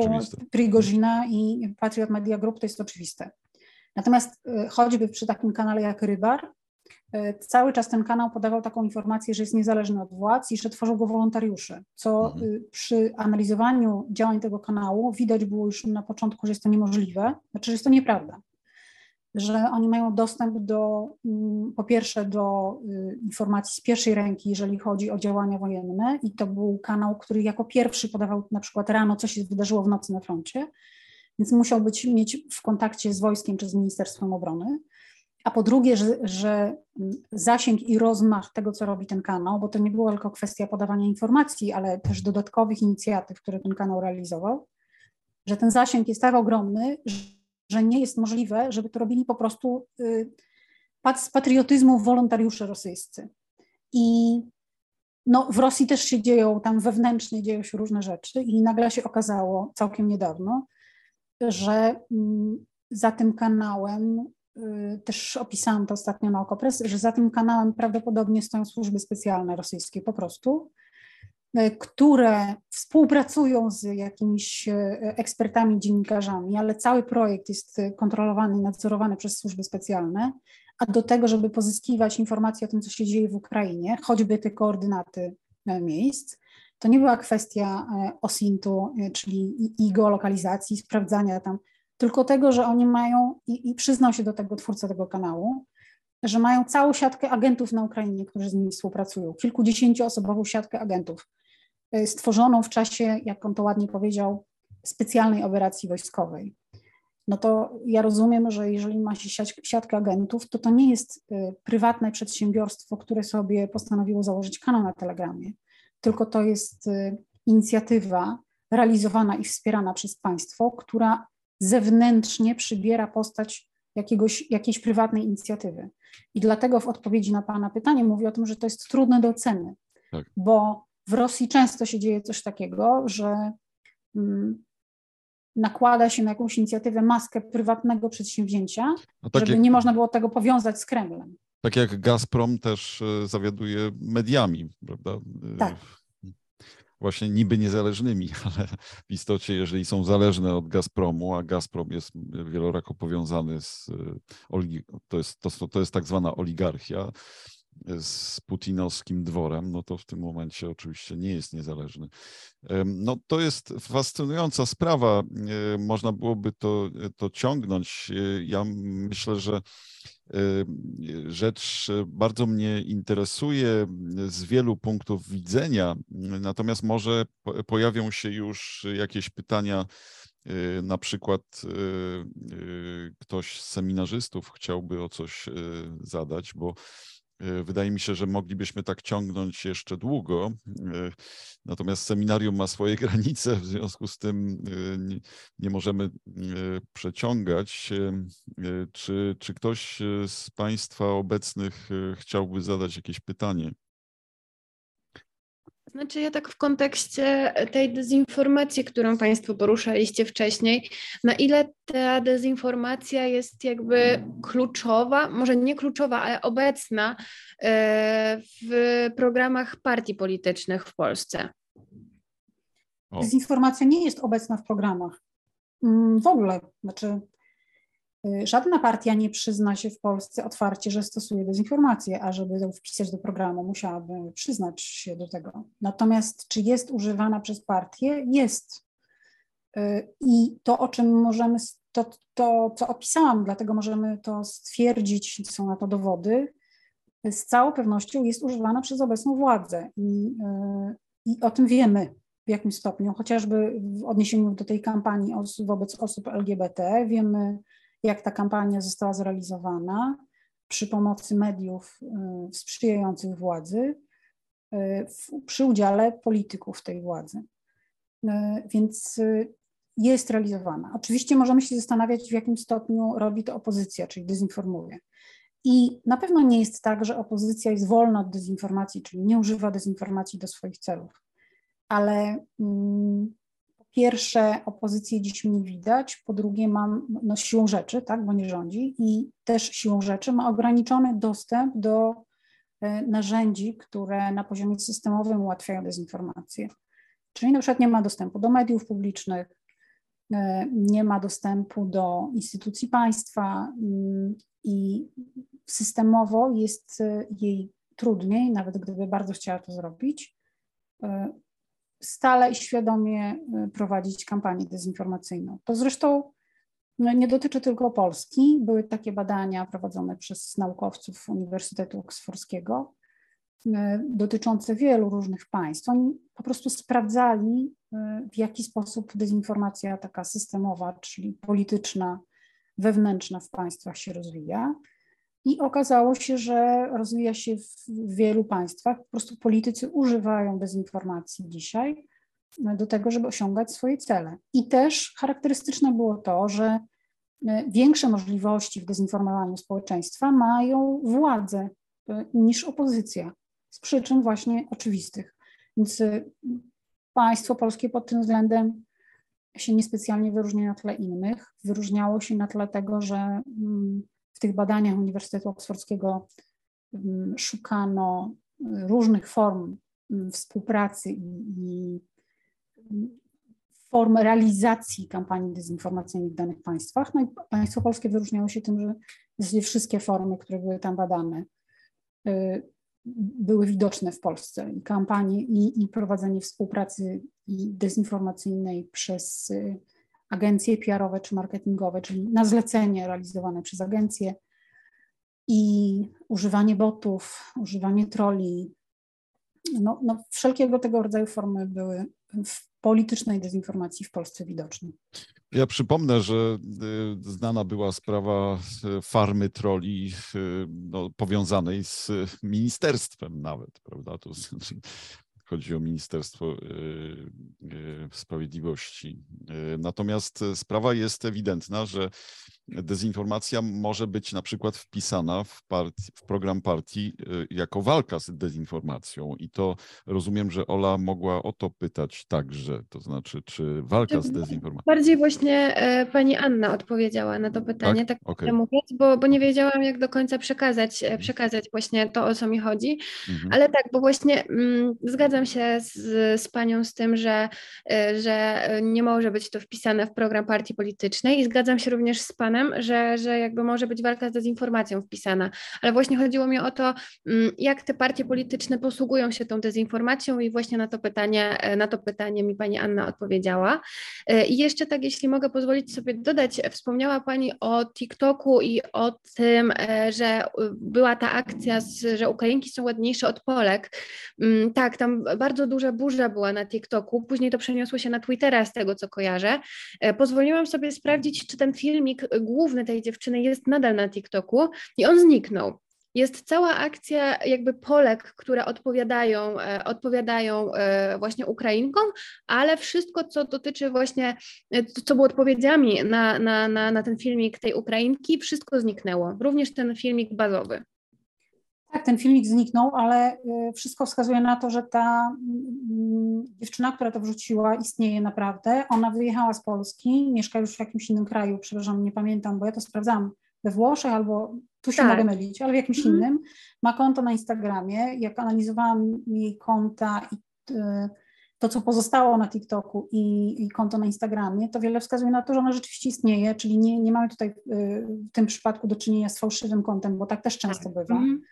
Speaker 2: Prigozina i Patriot Media Group to jest oczywiste. Natomiast e, choćby przy takim kanale jak Rybar, e, cały czas ten kanał podawał taką informację, że jest niezależny od władz i że tworzą go wolontariusze, co mhm. przy analizowaniu działań tego kanału widać było już na początku, że jest to niemożliwe, znaczy, że jest to nieprawda że oni mają dostęp do, mm, po pierwsze, do y, informacji z pierwszej ręki, jeżeli chodzi o działania wojenne, i to był kanał, który jako pierwszy podawał na przykład rano, co się wydarzyło w nocy na froncie, więc musiał być, mieć w kontakcie z wojskiem czy z Ministerstwem Obrony. A po drugie, że, że mm, zasięg i rozmach tego, co robi ten kanał, bo to nie była tylko kwestia podawania informacji, ale też dodatkowych inicjatyw, które ten kanał realizował, że ten zasięg jest tak ogromny, że że nie jest możliwe, żeby to robili po prostu y, z patriotyzmu wolontariusze rosyjscy. I no, w Rosji też się dzieją, tam wewnętrznie dzieją się różne rzeczy i nagle się okazało całkiem niedawno, że mm, za tym kanałem, y, też opisałam to ostatnio na Okopres, że za tym kanałem prawdopodobnie stoją służby specjalne rosyjskie po prostu, które współpracują z jakimiś e, ekspertami, dziennikarzami, ale cały projekt jest kontrolowany, nadzorowany przez służby specjalne, a do tego, żeby pozyskiwać informacje o tym, co się dzieje w Ukrainie, choćby te koordynaty miejsc, to nie była kwestia OSINT-u, czyli i geolokalizacji, sprawdzania tam, tylko tego, że oni mają, i, i przyznał się do tego twórca tego kanału, że mają całą siatkę agentów na Ukrainie, którzy z nimi współpracują, kilkudziesięcioosobową siatkę agentów, stworzoną w czasie, jak on to ładnie powiedział, specjalnej operacji wojskowej. No to ja rozumiem, że jeżeli ma się siatkę agentów, to to nie jest y, prywatne przedsiębiorstwo, które sobie postanowiło założyć kanał na Telegramie, tylko to jest y, inicjatywa realizowana i wspierana przez państwo, która zewnętrznie przybiera postać jakiegoś, jakiejś prywatnej inicjatywy. I dlatego w odpowiedzi na Pana pytanie mówię o tym, że to jest trudne do oceny, tak. bo w Rosji często się dzieje coś takiego, że mm, nakłada się na jakąś inicjatywę maskę prywatnego przedsięwzięcia, no tak żeby jak, nie można było tego powiązać z Kremlem.
Speaker 1: Tak jak Gazprom też e, zawiaduje mediami, prawda?
Speaker 2: Tak
Speaker 1: właśnie niby niezależnymi, ale w istocie, jeżeli są zależne od Gazpromu, a Gazprom jest wielorako powiązany z, to jest, to, to jest tak zwana oligarchia, z putinowskim dworem, no to w tym momencie oczywiście nie jest niezależny. No to jest fascynująca sprawa. Można byłoby to, to ciągnąć. Ja myślę, że rzecz bardzo mnie interesuje z wielu punktów widzenia, natomiast może pojawią się już jakieś pytania. Na przykład ktoś z seminarzystów chciałby o coś zadać, bo E, wydaje mi się, że moglibyśmy tak ciągnąć jeszcze długo. E, natomiast seminarium ma swoje granice, w związku z tym e, nie możemy przeciągać. Czy, czy ktoś z Państwa obecnych chciałby zadać jakieś pytanie?
Speaker 3: Znaczy, ja tak w kontekście tej dezinformacji, którą Państwo poruszaliście wcześniej, na ile ta dezinformacja jest jakby kluczowa, może nie kluczowa, ale obecna e, w programach partii politycznych w Polsce?
Speaker 2: Dezinformacja nie jest obecna w programach. Mm, w ogóle. Znaczy, żadna partia nie przyzna się w Polsce otwarcie, że stosuje dezinformację, a żeby ją wpisać do programu, musiałaby przyznać się do tego. Natomiast czy jest używana przez partię? Jest. Y, I to, o czym możemy, to, to co opisałam, dlatego możemy to stwierdzić, są na to dowody, z całą pewnością jest używana przez obecną władzę. I, y, i o tym wiemy w jakim stopniu, chociażby w odniesieniu do tej kampanii wobec osób LGBT, wiemy, jak ta kampania została zrealizowana przy pomocy mediów y, sprzyjających władzy, y, przy udziale polityków tej władzy. Y, więc jest realizowana. Oczywiście możemy się zastanawiać, w jakim stopniu robi to opozycja, czyli dezinformuje. I na pewno nie jest tak, że opozycja jest wolna od dezinformacji, czyli nie używa dezinformacji do swoich celów. Ale mm, pierwsze, opozycję dziś nie widać, po drugie mam no, siłą rzeczy, tak, bo nie rządzi i też siłą rzeczy ma ograniczony dostęp do e, narzędzi, które na poziomie systemowym ułatwiają dezinformację. Czyli na przykład nie ma dostępu do mediów publicznych, e, nie ma dostępu do instytucji państwa mm, i systemowo jest e, jej trudniej, nawet gdyby bardzo chciała to zrobić, stale i świadomie y, prowadzić kampanię dezinformacyjną. To zresztą no, nie dotyczy tylko Polski. Były takie badania prowadzone przez naukowców Uniwersytetu Oksfordzkiego y, dotyczące wielu różnych państw. Oni po prostu sprawdzali, y, w jaki sposób dezinformacja taka systemowa, czyli polityczna, wewnętrzna w państwach się rozwija. I okazało się, że rozwija się w wielu państwach. Po prostu politycy używają dezinformacji dzisiaj do tego, żeby osiągać swoje cele. I też charakterystyczne było to, że e, większe możliwości w dezinformowaniu społeczeństwa mają władze e, niż opozycja, z przyczyn właśnie oczywistych. Więc e, państwo polskie pod tym względem się niespecjalnie wyróżnia na tle innych. Wyróżniało się na tle tego, że mm, tych badaniach Uniwersytetu Oksfordzkiego mm, szukano y, różnych form mm, współpracy i, i form realizacji kampanii dezinformacyjnych w danych państwach. No i państwo polskie wyróżniało się tym, że wszystkie formy, które były tam badane, y, były widoczne w Polsce i kampanie, i, i prowadzenie współpracy i dezinformacyjnej przez y, agencje PR-owe czy marketingowe, czyli na zlecenie realizowane przez agencje i używanie botów, używanie troli, no, no wszelkiego tego rodzaju formy były w politycznej dezinformacji w Polsce widoczne.
Speaker 1: Ja przypomnę, że y, znana była sprawa y, farmy troli y, no, powiązanej z ministerstwem nawet, prawda? To znaczy, chodzi o Ministerstwo Sprawiedliwości. Natomiast sprawa jest ewidentna, że dezinformacja może być na przykład wpisana w, partii, w program partii y, jako walka z dezinformacją. I to rozumiem, że Ola mogła o to pytać także, to znaczy, czy walka z dezinformacją.
Speaker 3: Bardziej właśnie e, pani Anna odpowiedziała na to pytanie, tak, tak okay. mówiąc, bo, bo nie wiedziałam, jak do końca przekazać, e, mhm. przekazać właśnie to, o co mi chodzi. Mhm. Ale tak, bo właśnie mm, zgadzam się z, z panią z tym, że, e, że nie może być to wpisane w program partii politycznej i zgadzam się również z panem, że, że jakby może być walka z dezinformacją wpisana, ale właśnie chodziło mi o to, mm, jak te partie polityczne posługują się tą dezinformacją i właśnie na to pytanie, e, na to pytanie mi pani Anna odpowiedziała. E, I jeszcze tak, jeśli mogę pozwolić sobie dodać, wspomniała pani o TikToku i o tym, e, że była ta akcja, że Ukrainki są ładniejsze od Polek. Mm, tak, tam bardzo duża burza była na TikToku, później to przeniosło się na Twittera z tego, co kojarzę. Pozwoliłam sobie sprawdzić, czy ten filmik główny tej dziewczyny jest nadal na TikToku i on zniknął. Jest cała akcja jakby Polek, które odpowiadają, e, odpowiadają e, właśnie Ukrainkom, ale wszystko, co dotyczy właśnie, e, co było odpowiedziami na, na, na, na ten filmik tej Ukrainki, wszystko zniknęło. Również ten filmik bazowy.
Speaker 2: Tak, ten filmik zniknął, ale wszystko wskazuje na to, że ta mm, dziewczyna, która to wrzuciła, istnieje naprawdę. Ona wyjechała z Polski, mieszka już w jakimś innym kraju, przepraszam, nie pamiętam, bo ja to sprawdzam we Włoszech albo tu się tak. mogę mylić, ale w jakimś mhm. innym. Ma konto na Instagramie. Jak analizowałam jej konta i to, co pozostało na TikToku i, i, konto na Instagramie, to wiele wskazuje na to, że ona rzeczywiście istnieje, czyli nie, nie mamy tutaj w tym przypadku do czynienia z fałszywym kontem, bo tak też często tak. bywa. Mm.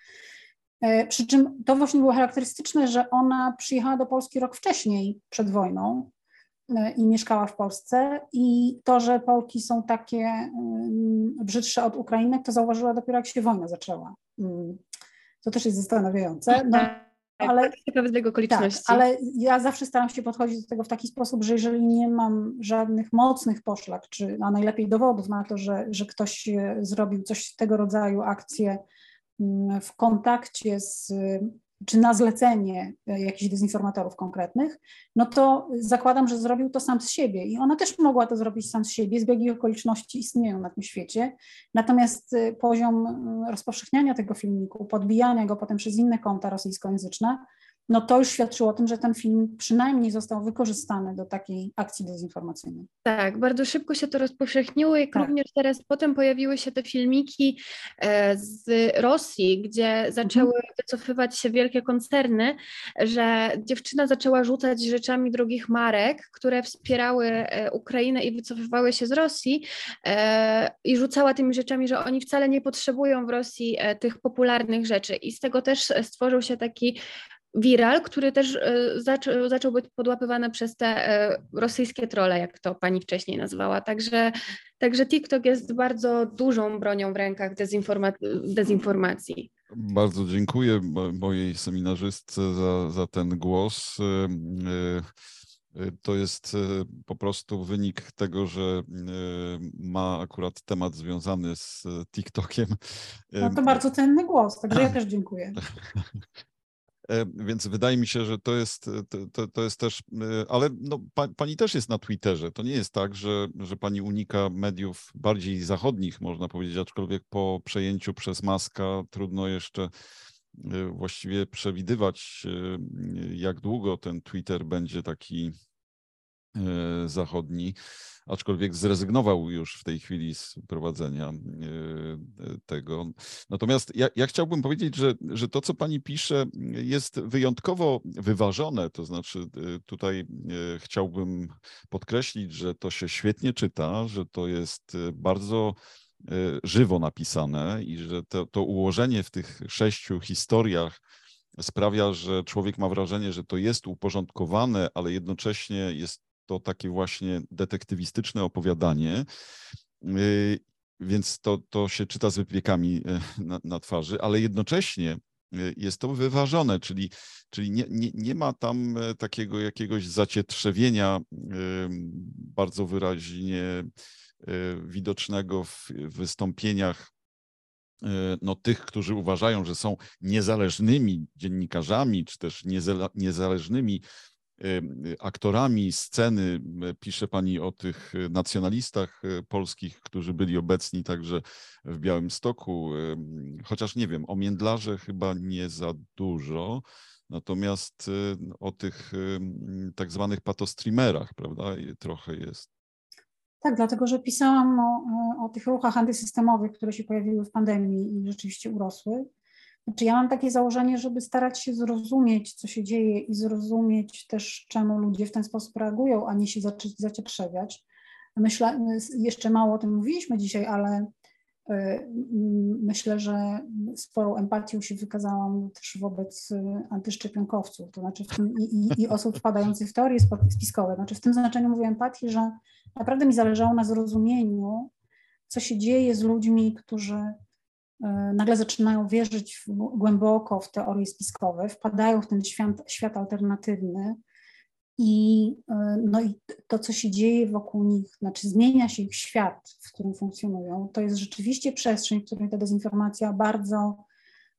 Speaker 2: E, przy czym to właśnie było charakterystyczne, że ona przyjechała do Polski rok wcześniej, przed wojną e, i mieszkała w Polsce i to, że Polki są takie mm, brzydsze od Ukrainek, to zauważyła dopiero jak się wojna zaczęła. Mm. To też jest zastanawiające. No,
Speaker 3: ale, tak, okoliczności.
Speaker 2: Tak, ale ja zawsze staram się podchodzić do tego w taki sposób, że jeżeli nie mam żadnych mocnych poszlak, czy a najlepiej dowodów na to, że, że ktoś zrobił coś tego rodzaju akcję w kontakcie z, czy na zlecenie e, jakichś dezinformatorów konkretnych, no to zakładam, że zrobił to sam z siebie i ona też mogła to zrobić sam z siebie, zbiegi okoliczności istnieją na tym świecie, natomiast e, poziom mm, rozpowszechniania tego filmiku, podbijania go potem przez inne konta rosyjskojęzyczne, no to już świadczyło o tym, że ten film przynajmniej został wykorzystany do takiej akcji dezinformacyjnej.
Speaker 3: Tak, bardzo szybko się to rozpowszechniło, jak tak. również teraz potem pojawiły się te filmiki e, z Rosji, gdzie zaczęły mhm. wycofywać się wielkie koncerny, że dziewczyna zaczęła rzucać rzeczami drugich marek, które wspierały e, Ukrainę i wycofywały się z Rosji e, i rzucała tymi rzeczami, że oni wcale nie potrzebują w Rosji tych popularnych rzeczy i z tego też stworzył się taki viral, który też e, zaczął, zaczął być podłapywany przez te e, rosyjskie trole, jak to pani wcześniej nazwała. Także, także TikTok jest bardzo dużą bronią w rękach dezinforma dezinformacji.
Speaker 1: Bardzo dziękuję mojej seminarzystce za, za ten głos. E, to jest po prostu wynik tego, że ma akurat temat związany z TikTokiem.
Speaker 2: No to bardzo cenny głos, także ja też dziękuję.
Speaker 1: E, więc wydaje mi się, że to jest, e, to, to jest też, e, ale no, pa, pani też jest na Twitterze. To nie jest tak, że, że pani unika mediów bardziej zachodnich, można powiedzieć, aczkolwiek po przejęciu przez Maska trudno jeszcze właściwie przewidywać, jak długo ten Twitter będzie taki zachodni aczkolwiek zrezygnował już w tej chwili z prowadzenia tego. Natomiast ja, ja, chciałbym powiedzieć, że, że to, co pani pisze, jest wyjątkowo wyważone. To znaczy, tutaj chciałbym podkreślić, że to się świetnie czyta, że to jest bardzo żywo napisane i że to, to ułożenie w tych sześciu historiach sprawia, że człowiek ma wrażenie, że to jest uporządkowane, ale jednocześnie jest to takie właśnie detektywistyczne opowiadanie. Y, więc to, to się czyta z wypiekami y, na, na twarzy, ale jednocześnie y, jest to wyważone, czyli, czyli nie, nie, nie ma tam takiego jakiegoś zacietrzewienia bardzo wyraźnie widocznego w wystąpieniach no, tych, którzy uważają, że są niezależnymi dziennikarzami, czy też niezależnymi aktorami sceny. Pisze Pani o tych nacjonalistach e, polskich, którzy byli obecni także w Białymstoku, chociaż nie wiem, o Międlarze chyba nie za dużo. Natomiast o tych tak zwanych patostreamerach, prawda, trochę jest.
Speaker 2: Tak, dlatego że pisałam o, o tych ruchach antysystemowych, które się pojawiły w pandemii i rzeczywiście urosły. Znaczy ja mam takie założenie, żeby starać się zrozumieć, co się dzieje i zrozumieć też, czemu ludzie w ten sposób reagują, a nie się zacząć zacietrzewiać. Myślę, jeszcze mało o tym mówiliśmy dzisiaj, ale y, myślę, że sporą empatią się wykazałam też wobec y, antyszczepionkowców, to znaczy tym, i, i, i, osób wpadających w teorie spiskowe. Znaczy w tym znaczeniu mówię empatii, że naprawdę mi zależało na zrozumieniu, co się dzieje z ludźmi, którzy nagle zaczynają wierzyć głęboko w teorie spiskowe, wpadają w ten świat, świat alternatywny i, e, no i to, co się dzieje wokół nich, znaczy zmienia się ich świat, w którym funkcjonują, to jest rzeczywiście przestrzeń, w której ta dezinformacja bardzo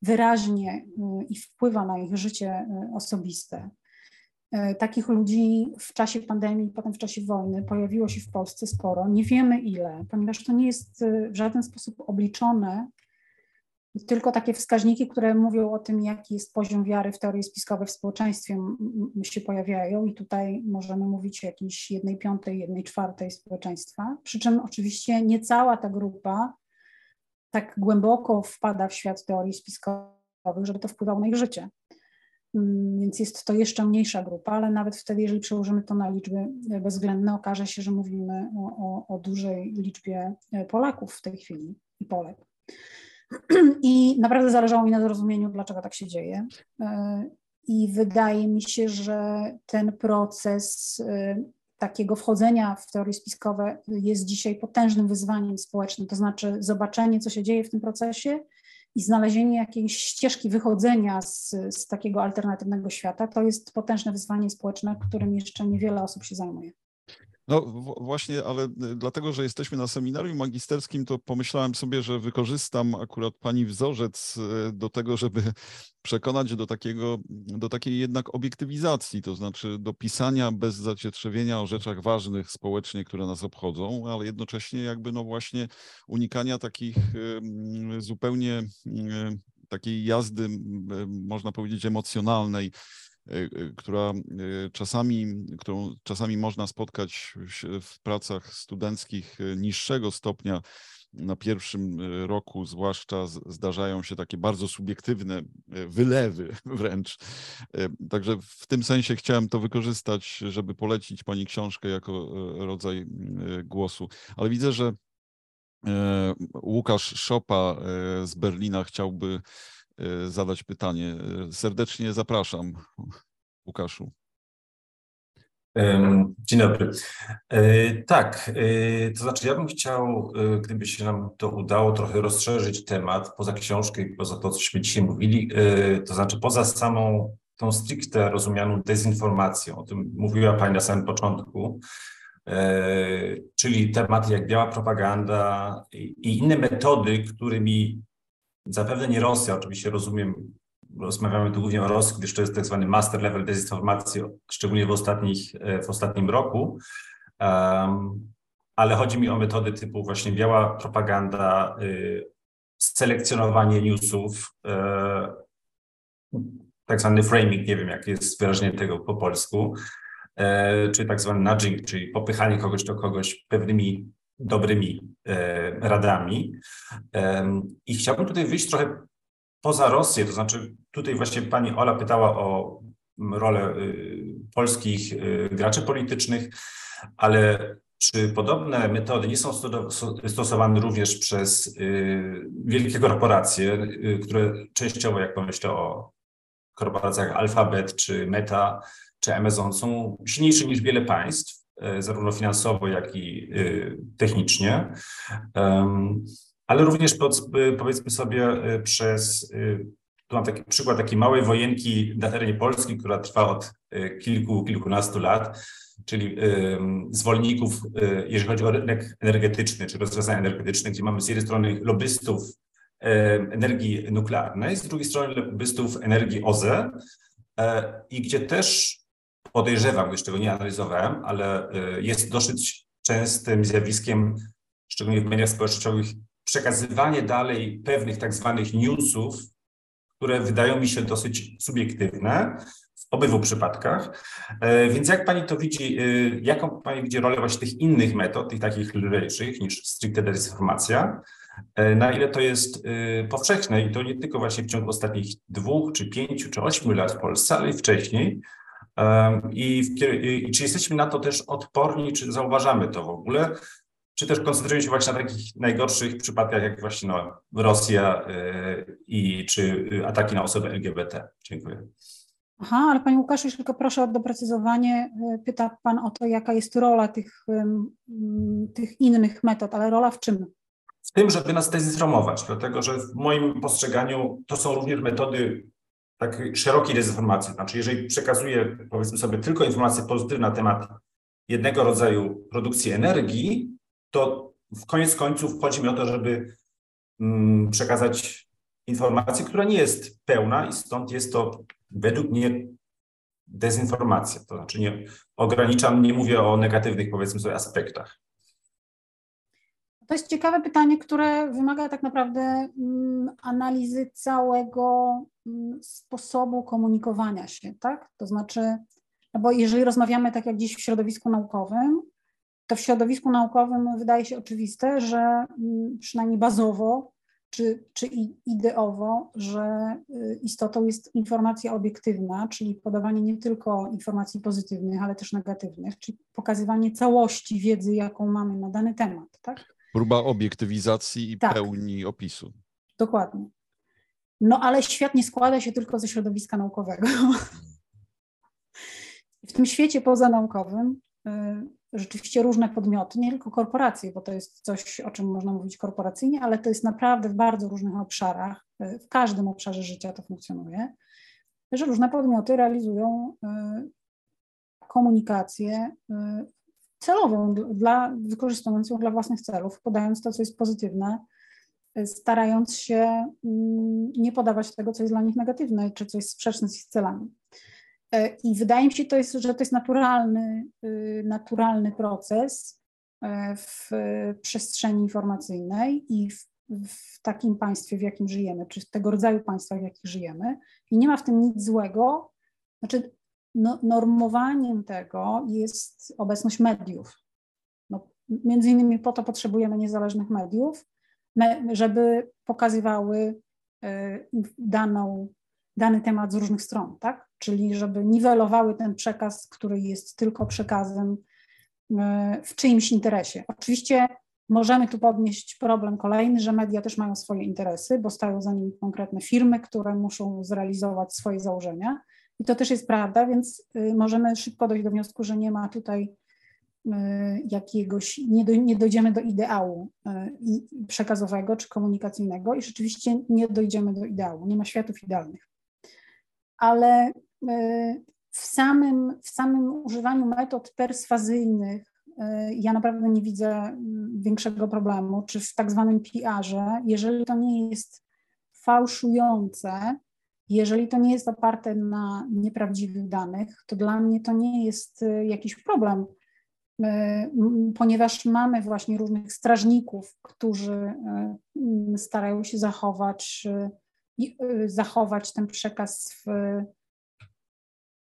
Speaker 2: wyraźnie e, i wpływa na ich życie osobiste. Takich ludzi w czasie pandemii, potem w czasie wojny pojawiło się w Polsce sporo. Nie wiemy ile, ponieważ to nie jest w żaden sposób obliczone tylko takie wskaźniki, które mówią o tym, jaki jest poziom wiary w teorie spiskowe w społeczeństwie, się pojawiają i tutaj możemy mówić o jakiejś jednej piątej, jednej czwartej społeczeństwa. Przy czym oczywiście nie cała ta grupa tak głęboko wpada w świat teorii spiskowych, żeby to wpływało na ich życie. Mm, więc jest to jeszcze mniejsza grupa, ale nawet wtedy, jeżeli przełożymy to na liczby bezwzględne, okaże się, że mówimy o, o, o dużej liczbie Polaków w tej chwili i Polek. I naprawdę zależało mi na zrozumieniu, dlaczego tak się dzieje. E, I wydaje mi się, że ten proces e, takiego wchodzenia w teorie spiskowe jest dzisiaj potężnym wyzwaniem społecznym, to znaczy zobaczenie, co się dzieje w tym procesie i znalezienie jakiejś ścieżki wychodzenia z, z takiego alternatywnego świata, to jest potężne wyzwanie społeczne, którym jeszcze niewiele osób się zajmuje.
Speaker 1: No właśnie, ale y, dlatego, że jesteśmy na seminarium magisterskim, to pomyślałem sobie, że wykorzystam akurat pani wzorzec y, do tego, żeby przekonać do, takiego, do takiej jednak obiektywizacji, to znaczy do pisania bez zacietrzewienia o rzeczach ważnych społecznie, które nas obchodzą, ale jednocześnie jakby no właśnie unikania takich zupełnie takiej jazdy, można powiedzieć, emocjonalnej, Y, y, która y, czasami, którą czasami można spotkać w pracach studenckich niższego stopnia. Na pierwszym roku zwłaszcza zdarzają się takie bardzo subiektywne wylewy wręcz. Także w tym sensie chciałem to wykorzystać, żeby polecić Pani książkę jako rodzaj głosu. Ale widzę, że Łukasz Szopa z Berlina chciałby Y, zadać pytanie. Y, serdecznie zapraszam, Łukaszu.
Speaker 4: Dzień dobry. E, tak, e, to znaczy ja bym chciał, e, gdyby się nam to udało, trochę rozszerzyć temat poza książkę i poza to, cośmy dzisiaj mówili, to znaczy poza samą tą stricte rozumianą dezinformacją, o tym mówiła Pani na samym początku, czyli tematy jak biała propaganda i inne metody, którymi Zapewne nie Rosja, oczywiście rozumiem, rozmawiamy tu głównie o Rosji, gdyż to jest tak zwany master level dezinformacji, szczególnie w, ostatnich, w ostatnim roku. Um, ale chodzi mi o metody typu właśnie biała propaganda, y, selekcjonowanie newsów, y, tak zwany framing, nie wiem jak jest wyrażenie tego po polsku, czy tak zwany nudging, czyli popychanie kogoś do kogoś pewnymi dobrymi radami. I chciałbym tutaj wyjść trochę poza Rosję, to znaczy tutaj właśnie pani Ola pytała o rolę y, polskich y, graczy politycznych, ale czy podobne metody nie są stosowane również przez y, wielkie korporacje, które częściowo, jak pomyślę o korporacjach Alphabet czy Meta czy Amazon, są silniejsze niż wiele państw, zarówno finansowo, jak i technicznie, ale również powiedzmy sobie przez tu mam taki przykład takiej małej wojenki na terenie Polski, która trwa od e, kilku, kilkunastu lat, czyli zwolenników, e, jeżeli chodzi o rynek energetyczny czy rozwiązania energetyczne, gdzie mamy z jednej strony lobbystów e, energii nuklearnej, z drugiej strony lobbystów energii OZE i gdzie też podejrzewam, już tego nie analizowałem, ale jest dosyć częstym zjawiskiem, szczególnie w mediach społecznościowych, przekazywanie dalej pewnych tak zwanych newsów, które wydają mi się dosyć subiektywne w obydwu przypadkach. E, więc jak pani to widzi, e, jaką pani widzi rolę właśnie tych innych metod, tych takich lżejszych niż stricte dezinformacja? E, na ile to jest powszechne i to nie tylko właśnie w ciągu ostatnich dwóch, czy pięciu, czy ośmiu lat w Polsce, ale i wcześniej. I, I, czy jesteśmy na to też odporni, czy zauważamy to w ogóle? czy też koncentrujemy się właśnie na takich najgorszych przypadkach, jak właśnie no, Rosja y, i czy ataki na osoby LGBT. Dziękuję.
Speaker 2: Aha, ale Panie Łukaszu, jeszcze tylko proszę o doprecyzowanie. Y, pyta Pan o to, jaka jest rola tych, tych innych metod, ale rola w czym?
Speaker 4: W tym, żeby nas dezinformować, dlatego że w moim postrzeganiu to są również metody takiej szerokiej dezinformacji. Znaczy, jeżeli przekazuję, powiedzmy sobie, tylko informacje pozytywne na temat jednego rodzaju produkcji energii, to w koniec końców chodzi mi o to, żeby mm, przekazać informację, która nie jest pełna i stąd jest to według mnie dezinformacja. To znaczy nie ograniczam, nie mówię o negatywnych powiedzmy sobie aspektach.
Speaker 2: To jest ciekawe pytanie, które wymaga tak naprawdę mm, analizy całego mm, sposobu komunikowania się, tak? To znaczy, no bo jeżeli rozmawiamy tak jak dziś w środowisku naukowym, to w środowisku naukowym wydaje się oczywiste, że mm, przynajmniej bazowo czy, czy ideowo, że y, istotą jest informacja obiektywna, czyli podawanie nie tylko informacji pozytywnych, ale też negatywnych, czyli pokazywanie całości wiedzy, jaką mamy na dany temat. Tak?
Speaker 1: Próba obiektywizacji i tak. pełni opisu.
Speaker 2: Dokładnie. No ale świat nie składa się tylko ze środowiska naukowego. W tym świecie pozanaukowym y, rzeczywiście różne podmioty, nie tylko korporacje, bo to jest coś, o czym można mówić korporacyjnie, ale to jest naprawdę w bardzo różnych obszarach, w każdym obszarze życia to funkcjonuje, że różne podmioty realizują y, komunikację y, celową, dla, wykorzystując ją dla własnych celów, podając to, co jest pozytywne, y, starając się mm, nie podawać tego, co jest dla nich negatywne, czy co jest sprzeczne z ich celami. E, I wydaje mi się, to jest, że to jest naturalny, y, naturalny proces e, w przestrzeni informacyjnej i w, w, takim państwie, w jakim żyjemy, czy w tego rodzaju państwach, w jakich żyjemy. I nie ma w tym nic złego. Znaczy, no, normowaniem tego jest obecność mediów. No, między innymi po to potrzebujemy niezależnych mediów, żeby pokazywały e, daną dany temat z różnych stron, tak? Czyli żeby niwelowały ten przekaz, który jest tylko przekazem e, w czyimś interesie. Oczywiście możemy tu podnieść problem kolejny, że media też mają swoje interesy, bo stają za nimi konkretne firmy, które muszą zrealizować swoje założenia. I to też jest prawda, więc y, możemy szybko dojść do wniosku, że nie ma tutaj y, jakiegoś, nie, do, nie dojdziemy do ideału y, przekazowego czy komunikacyjnego i rzeczywiście nie dojdziemy do ideału, nie ma światów idealnych. Ale w samym, w samym używaniu metod perswazyjnych ja naprawdę nie widzę mm, większego problemu, czy w tak zwanym PR-ze, jeżeli to nie jest fałszujące, jeżeli to nie jest oparte na nieprawdziwych danych, to dla mnie to nie jest e, jakiś problem, ponieważ mamy właśnie różnych strażników, którzy starają się zachować Y, zachować ten przekaz w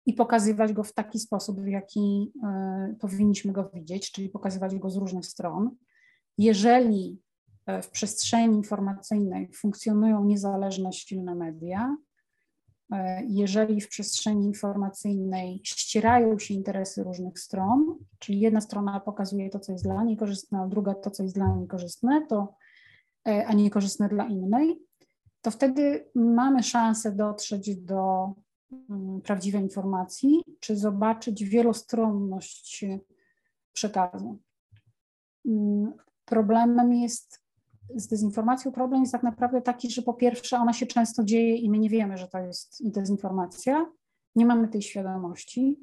Speaker 2: i pokazywać go w taki sposób, w jaki powinniśmy go widzieć, czyli pokazywać go z różnych stron. Jeżeli w przestrzeni informacyjnej funkcjonują niezależne, silne media, jeżeli w przestrzeni informacyjnej ścierają się interesy różnych stron, czyli jedna strona pokazuje to, co jest dla niej korzystne, a druga to, co jest dla niej korzystne, to, e, a niekorzystne dla innej, to wtedy mamy szansę dotrzeć do mm, prawdziwej informacji, czy zobaczyć wielostronność przekazu. Mm, problemem jest z dezinformacją problem jest tak naprawdę taki, że po pierwsze ona się często dzieje i my nie wiemy, że to jest dezinformacja, nie mamy tej świadomości,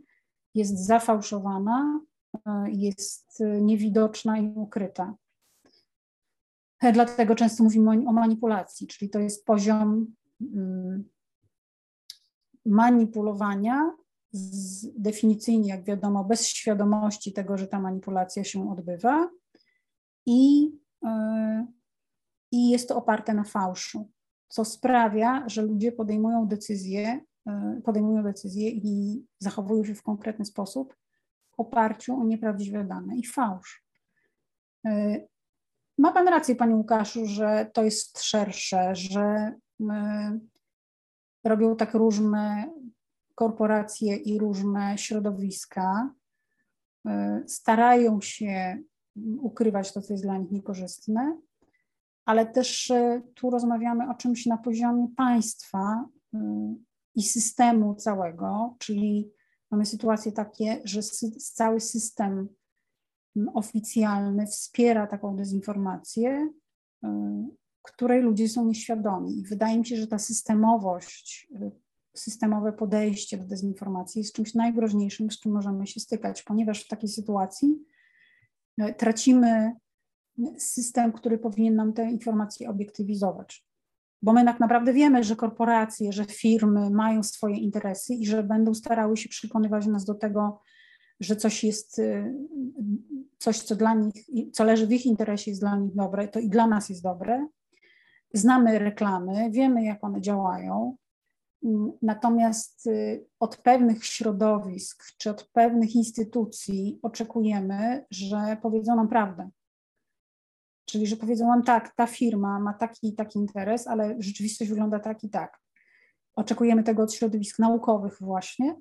Speaker 2: jest zafałszowana, e, jest niewidoczna i ukryta. E, dlatego często mówimy o manipulacji, czyli to jest poziom mm, manipulowania z, definicyjnie, jak wiadomo, bez świadomości tego, że ta manipulacja się odbywa i e, i jest to oparte na fałszu, co sprawia, że ludzie podejmują decyzje, e, podejmują decyzje i zachowują się w konkretny sposób w oparciu o nieprawdziwe dane i fałsz. E, ma Pan rację, Panie Łukaszu, że to jest szersze, że e, robią tak różne korporacje i różne środowiska, starają się ukrywać to, co jest dla nich niekorzystne, ale też e, tu rozmawiamy o czymś na poziomie państwa y, i systemu całego, czyli mamy sytuacje takie, że cały system oficjalny wspiera taką dezinformację, y, której ludzie są nieświadomi. I wydaje mi się, że ta systemowość, y, systemowe podejście do dezinformacji jest czymś najgroźniejszym, z czym możemy się stykać, ponieważ w takiej sytuacji tracimy system, który powinien nam te informacje obiektywizować. Bo my tak naprawdę wiemy, że korporacje, że firmy mają swoje interesy i że będą starały się przekonywać nas do tego, że coś jest, y, coś, co dla nich, co leży w ich interesie, jest dla nich dobre, to i dla nas jest dobre. Znamy reklamy, wiemy, jak one działają. Natomiast y, od pewnych środowisk czy od pewnych instytucji oczekujemy, że powiedzą nam prawdę. Czyli, że powiedzą nam tak, ta firma ma taki i taki interes, ale rzeczywistość wygląda tak i tak. Oczekujemy tego od środowisk naukowych właśnie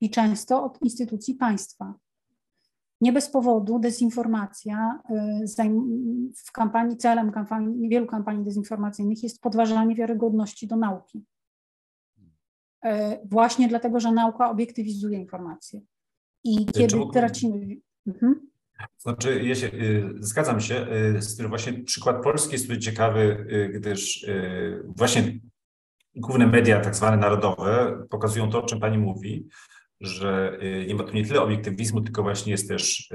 Speaker 2: i często od instytucji państwa. Nie bez powodu dezinformacja y, w kampanii, celem kampanii, wielu kampanii dezinformacyjnych jest podważanie wiarygodności do nauki. Y, właśnie dlatego, że nauka obiektywizuje informacje. I kiedy tracimy. Mhm.
Speaker 4: Znaczy, ja się, y, zgadzam się y, z tym właśnie przykład Polski jest tutaj ciekawy, y, gdyż właśnie główne media, tak zwane narodowe, pokazują to, o czym Pani mówi, że nie ma tu nie tyle obiektywizmu, tylko właśnie jest też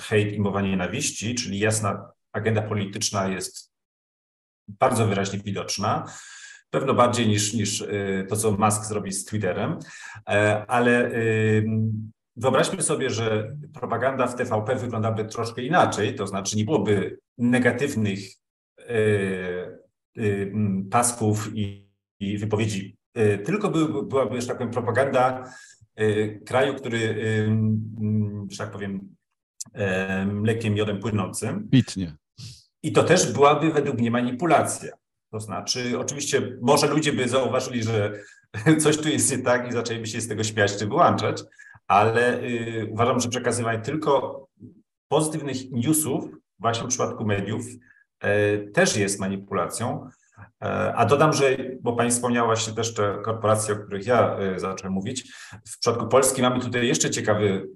Speaker 4: hejt i mowa nienawiści, czyli jasna agenda polityczna jest bardzo wyraźnie widoczna. Pewno bardziej niż, niż to, co Musk zrobi z Twitterem, e, ale Wyobraźmy sobie, że propaganda w TVP wyglądałaby troszkę inaczej, to znaczy nie byłoby negatywnych y, y, pasków i, i wypowiedzi, y, tylko by, byłaby, że tak powiem, propaganda kraju, który, że tak powiem, mlekiem, miodem płynącym.
Speaker 1: Bitnie.
Speaker 4: I to też byłaby według mnie manipulacja. To znaczy, oczywiście, może ludzie by zauważyli, że coś tu jest nie tak i zaczęliby się z tego śmiać czy wyłączać, ale y, uważam, że przekazywanie tylko pozytywnych newsów, właśnie w przypadku mediów, y, też jest manipulacją. Y, a dodam, że, bo Pani wspomniała właśnie też te korporacje, o których ja y, zacząłem mówić, w przypadku Polski mamy tutaj jeszcze ciekawy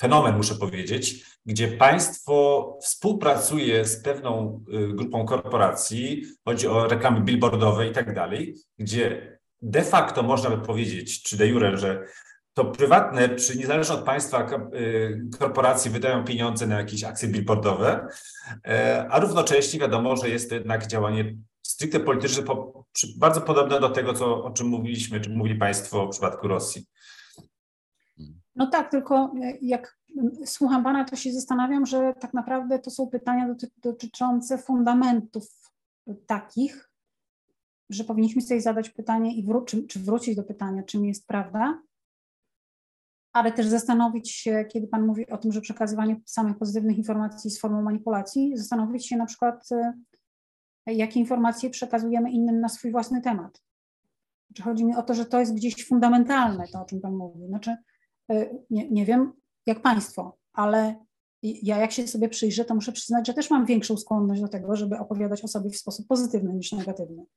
Speaker 4: fenomen, muszę powiedzieć, gdzie państwo współpracuje z pewną y, grupą korporacji, chodzi o reklamy billboardowe i tak dalej, gdzie de facto można by powiedzieć, czy de jure, że to prywatne, czy niezależnie od państwa y, korporacje wydają pieniądze na jakieś akcje billboardowe, e, a równocześnie wiadomo, że jest to jednak działanie stricte polityczne, bardzo podobne do tego, co, o czym mówiliśmy, czy mówili Państwo w przypadku Rosji.
Speaker 2: No tak, tylko jak słucham Pana, to się zastanawiam, że tak naprawdę to są pytania dotyczące fundamentów takich, że powinniśmy sobie zadać pytanie i wró- czy, czy wrócić do pytania, czym jest prawda, ale też zastanowić się, kiedy Pan mówi o tym, że przekazywanie samych pozytywnych informacji jest formą manipulacji, zastanowić się na przykład, e, jakie informacje przekazujemy innym na swój własny temat. Czy chodzi mi o to, że to jest gdzieś fundamentalne, to o czym Pan mówi. Znaczy, e, nie, nie wiem jak Państwo, ale ja jak się sobie przyjrzę, to muszę przyznać, że też mam większą skłonność do tego, żeby opowiadać o sobie w sposób pozytywny niż negatywny.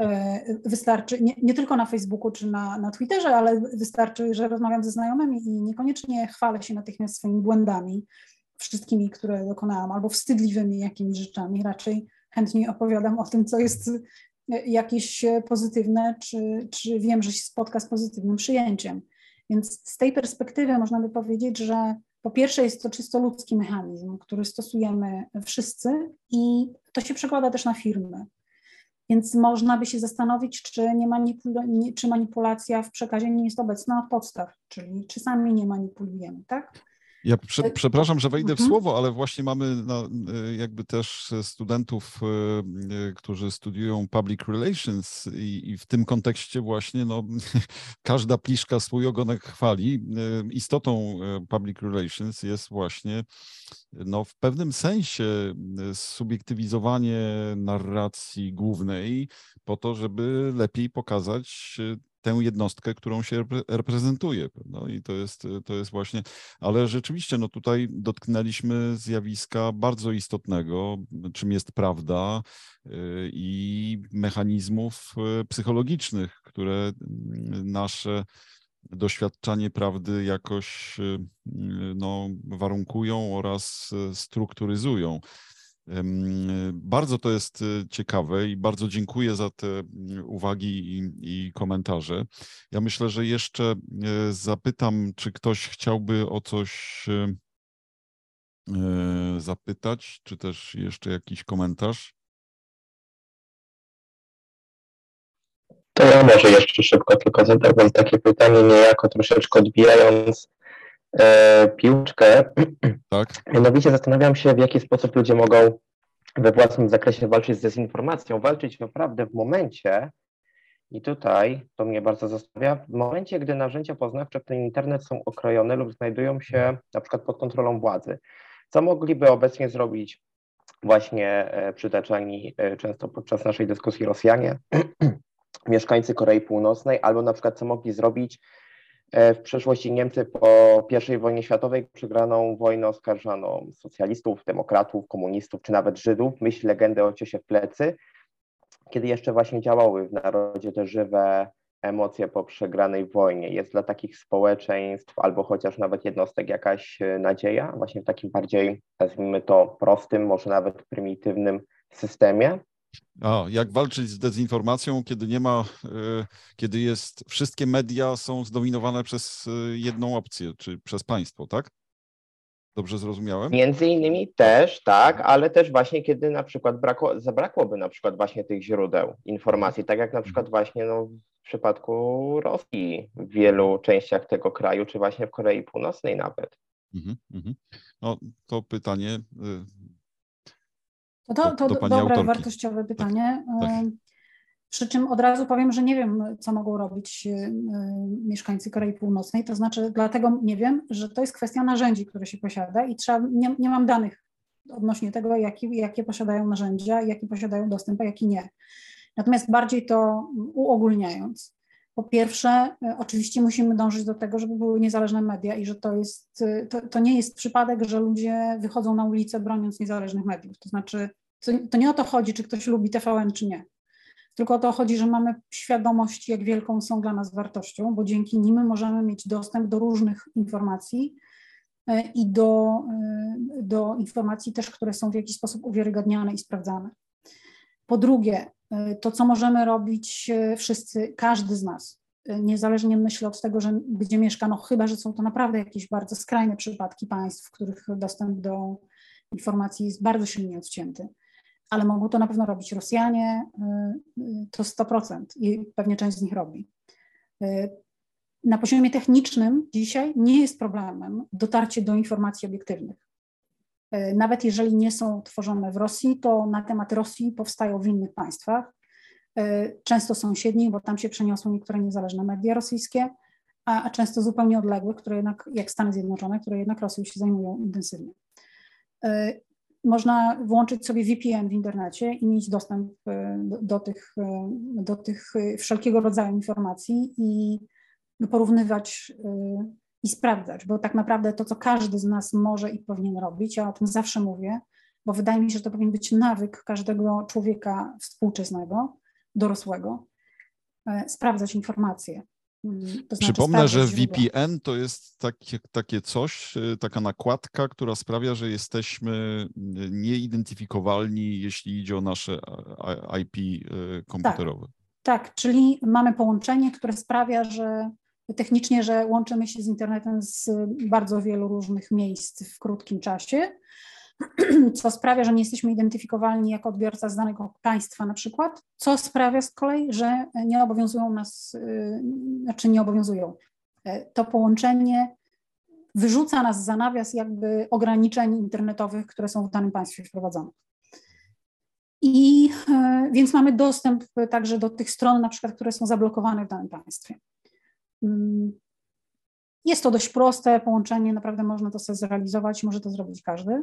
Speaker 2: E, wystarczy, nie, nie tylko na Facebooku czy na, na Twitterze, ale wystarczy, że rozmawiam ze znajomymi i niekoniecznie chwalę się natychmiast swoimi błędami, wszystkimi, które dokonałam, albo wstydliwymi jakimiś rzeczami. Raczej chętniej opowiadam o tym, co jest jakieś pozytywne, czy, czy wiem, że się spotka z pozytywnym przyjęciem. Więc z tej perspektywy można by powiedzieć, że po pierwsze jest to czysto ludzki mechanizm, który stosujemy wszyscy i to się przekłada też na firmy. Więc można by się zastanowić, czy, nie manipul- nie, czy manipulacja w przekazie nie jest obecna od podstaw, czyli czy sami nie manipulujemy, tak?
Speaker 1: Ja prze, e, przepraszam, że wejdę w mhm. słowo, ale właśnie mamy na, e, jakby też studentów, e, którzy studiują public relations i, i w tym kontekście właśnie no, każda pliszka swój ogonek chwali. Istotą public relations jest właśnie no, w pewnym sensie subiektywizowanie narracji głównej po to, żeby lepiej pokazać tę jednostkę, którą się reprezentuje. No I to jest, to jest właśnie, ale rzeczywiście no tutaj dotknęliśmy zjawiska bardzo istotnego, czym jest prawda y, i mechanizmów y, psychologicznych, które mm, nasze doświadczanie prawdy jakoś y, no, warunkują oraz strukturyzują. Bardzo to jest y, ciekawe i bardzo dziękuję za te mm, uwagi i, i, komentarze. Ja myślę, że jeszcze y, zapytam, czy ktoś chciałby o coś y, zapytać, czy też jeszcze jakiś komentarz.
Speaker 5: To ja może jeszcze szybko tylko zadałbym takie pytanie, niejako troszeczkę odbijając e, piłeczkę. Tak. Mianowicie zastanawiam się, w jaki sposób ludzie mogą we własnym zakresie walczyć z dezinformacją, walczyć naprawdę w momencie, i tutaj to mnie bardzo zastanawia, w momencie, gdy narzędzia poznawcze, w tym internet są okrojone lub znajdują się na przykład pod kontrolą władzy. Co mogliby obecnie zrobić właśnie e, przytaczani e, często podczas naszej dyskusji Rosjanie, mieszkańcy Korei Północnej, albo na przykład co mogli zrobić E, w przeszłości Niemcy po I wojnie światowej przegraną wojnę oskarżano socjalistów, demokratów, komunistów czy nawet Żydów. Myśl legendy o ciosie w plecy, kiedy jeszcze właśnie działały w narodzie te żywe emocje po przegranej wojnie. Jest dla takich społeczeństw albo chociaż nawet jednostek jakaś e, nadzieja właśnie w takim bardziej, nazwijmy to, prostym, może nawet prymitywnym systemie?
Speaker 1: A, jak walczyć z dezinformacją, kiedy nie ma, e, kiedy jest, wszystkie media są zdominowane przez e, jedną opcję, czy przez państwo, tak? Dobrze zrozumiałem?
Speaker 5: Między innymi też, tak, ale też właśnie kiedy na przykład brakło, zabrakłoby na przykład właśnie tych źródeł informacji, tak jak na przykład mhm. właśnie no, w przypadku Rosji w wielu częściach tego kraju, czy właśnie w Korei Północnej nawet. Mhm, mhm.
Speaker 1: No to pytanie
Speaker 2: no to, to do, do dobre, autorki. wartościowe pytanie. Tak, tak. Przy czym od razu powiem, że nie wiem, co mogą robić mieszkańcy Korei Północnej. To znaczy, dlatego nie wiem, że to jest kwestia narzędzi, które się posiada i trzeba, nie, nie mam danych odnośnie tego, jaki, jakie posiadają narzędzia, jaki posiadają dostęp, a jaki nie. Natomiast bardziej to uogólniając, po pierwsze, y, oczywiście musimy dążyć do tego, żeby były niezależne media i że to jest, y, to, to nie jest przypadek, że ludzie wychodzą na ulicę broniąc niezależnych mediów. To znaczy, to, to nie o to chodzi, czy ktoś lubi TVN, czy nie. Tylko o to chodzi, że mamy świadomość, jak wielką są dla nas wartością, bo dzięki nim możemy mieć dostęp do różnych informacji y, i do, do informacji też, które są w jakiś sposób uwiarygadniane i sprawdzane. Po drugie, E, to, co możemy robić e, wszyscy, każdy z nas, e, niezależnie myślę od tego, że gdzie mieszka, no chyba, że są to naprawdę jakieś bardzo skrajne przypadki państw, w których dostęp do informacji jest bardzo silnie odcięty, ale mogą to na pewno robić Rosjanie, to 100% i pewnie część z nich robi. Na poziomie technicznym dzisiaj nie jest problemem dotarcie do informacji obiektywnych. Nawet jeżeli nie są tworzone w Rosji, to na temat Rosji powstają w innych państwach. często sąsiednich, bo tam się przeniosły niektóre niezależne media rosyjskie, a, a często zupełnie odległych, które jednak, jak Stany Zjednoczone, które jednak Rosją się zajmują intensywnie. Można włączyć sobie VPN w internecie i mieć dostęp do, do tych, do tych wszelkiego rodzaju informacji i porównywać i sprawdzać, bo tak naprawdę to, co każdy z nas może i powinien robić, ja o tym zawsze mówię, bo wydaje mi się, że to powinien być nawyk każdego człowieka współczesnego, dorosłego, e, sprawdzać informacje.
Speaker 1: Mm, to znaczy Przypomnę, że VPN to jest takie, takie coś, e, taka nakładka, która sprawia, że jesteśmy nieidentyfikowalni, jeśli idzie o nasze IP e, komputerowe.
Speaker 2: Tak, tak, czyli mamy połączenie, które sprawia, że technicznie, że łączymy się z internetem z bardzo wielu różnych miejsc w krótkim czasie, co sprawia, że nie jesteśmy identyfikowalni jako odbiorca z danego państwa na przykład, co sprawia z kolei, że nie obowiązują nas, y, znaczy nie obowiązują. E, to połączenie wyrzuca nas za nawias jakby ograniczeń internetowych, które są w danym państwie wprowadzone. I e, więc mamy dostęp także do tych stron, na przykład, które są zablokowane w danym państwie. Mm. Jest to dość proste połączenie, naprawdę można to sobie zrealizować, może to zrobić każdy.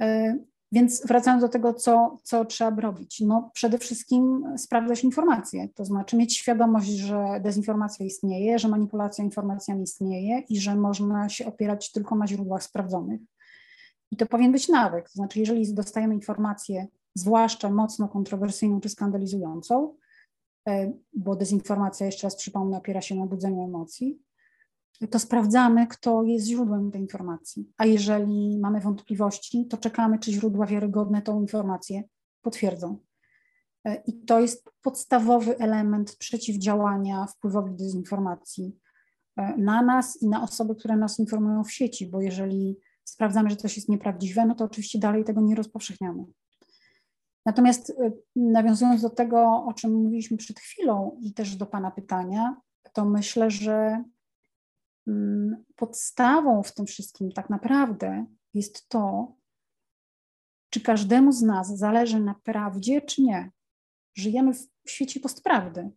Speaker 2: E, więc wracając do tego, co, co trzeba robić. No, przede wszystkim sprawdzać informacje, to znaczy mieć świadomość, że dezinformacja istnieje, że manipulacja informacjami istnieje i że można się opierać tylko na źródłach sprawdzonych. I to powinien być nawyk, to znaczy jeżeli dostajemy informację, zwłaszcza mocno kontrowersyjną czy skandalizującą, E, bo dezinformacja, jeszcze raz przypomnę, opiera się na budzeniu emocji, to sprawdzamy, kto jest źródłem tej informacji. A jeżeli mamy wątpliwości, to czekamy, czy źródła wiarygodne tą informację potwierdzą. E, I to jest podstawowy element przeciwdziałania wpływowi dezinformacji e, na nas i na osoby, które nas informują w sieci, bo jeżeli sprawdzamy, że coś jest nieprawdziwe, no to oczywiście dalej tego nie rozpowszechniamy. Natomiast y, nawiązując do tego, o czym mówiliśmy przed chwilą i też do Pana pytania, to myślę, że podstawą w tym wszystkim tak naprawdę jest to, czy każdemu z nas zależy na prawdzie, czy nie. Żyjemy w świecie postprawdy.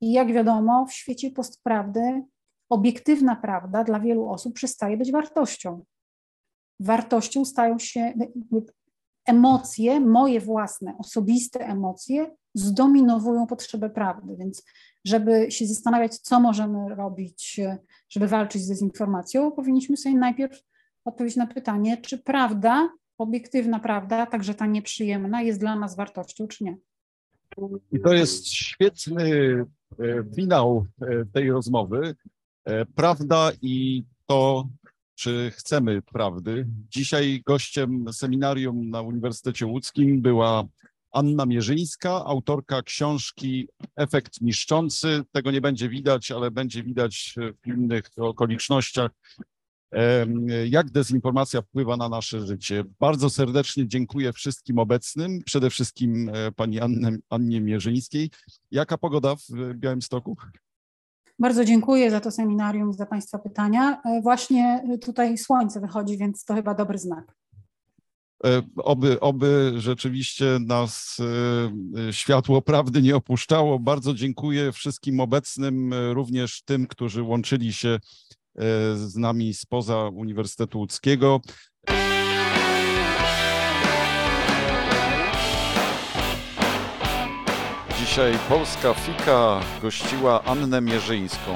Speaker 2: I jak wiadomo, w świecie postprawdy obiektywna prawda dla wielu osób przestaje być wartością. Wartością stają się, emocje, moje własne, osobiste emocje zdominowują potrzebę prawdy. Więc żeby się zastanawiać, co możemy robić, żeby walczyć z dezinformacją, powinniśmy sobie najpierw odpowiedzieć na pytanie, czy prawda, obiektywna prawda, także ta nieprzyjemna, jest dla nas wartością, czy nie.
Speaker 1: I to jest świetny e, finał e, tej rozmowy. E, prawda i to, czy chcemy prawdy. Dzisiaj gościem seminarium na Uniwersytecie Łódzkim była Anna Mierzyńska, autorka książki Efekt niszczący. Tego nie będzie widać, ale będzie widać w innych okolicznościach, jak dezinformacja wpływa na nasze życie. Bardzo serdecznie dziękuję wszystkim obecnym, przede wszystkim e, pani Annie, Mierzyńskiej. Jaka pogoda w Białymstoku?
Speaker 2: Bardzo dziękuję za to seminarium, za Państwa pytania. E, właśnie tutaj słońce wychodzi, więc to chyba dobry znak.
Speaker 1: E, oby, oby rzeczywiście nas e, światło prawdy nie opuszczało. Bardzo dziękuję wszystkim obecnym, również tym, którzy łączyli się z nami spoza Uniwersytetu Łódzkiego. Dzisiaj Polska Fika gościła Annę Mierzyńską,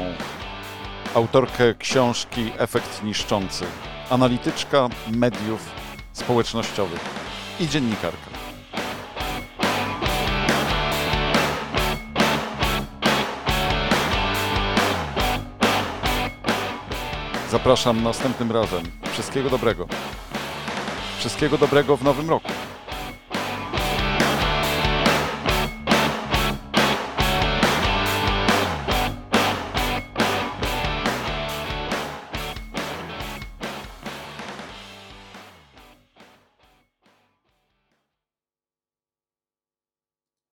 Speaker 1: autorkę książki Efekt Niszczący, analityczka mediów społecznościowych i dziennikarka. Zapraszam następnym razem. Wszystkiego dobrego. Wszystkiego dobrego w nowym roku.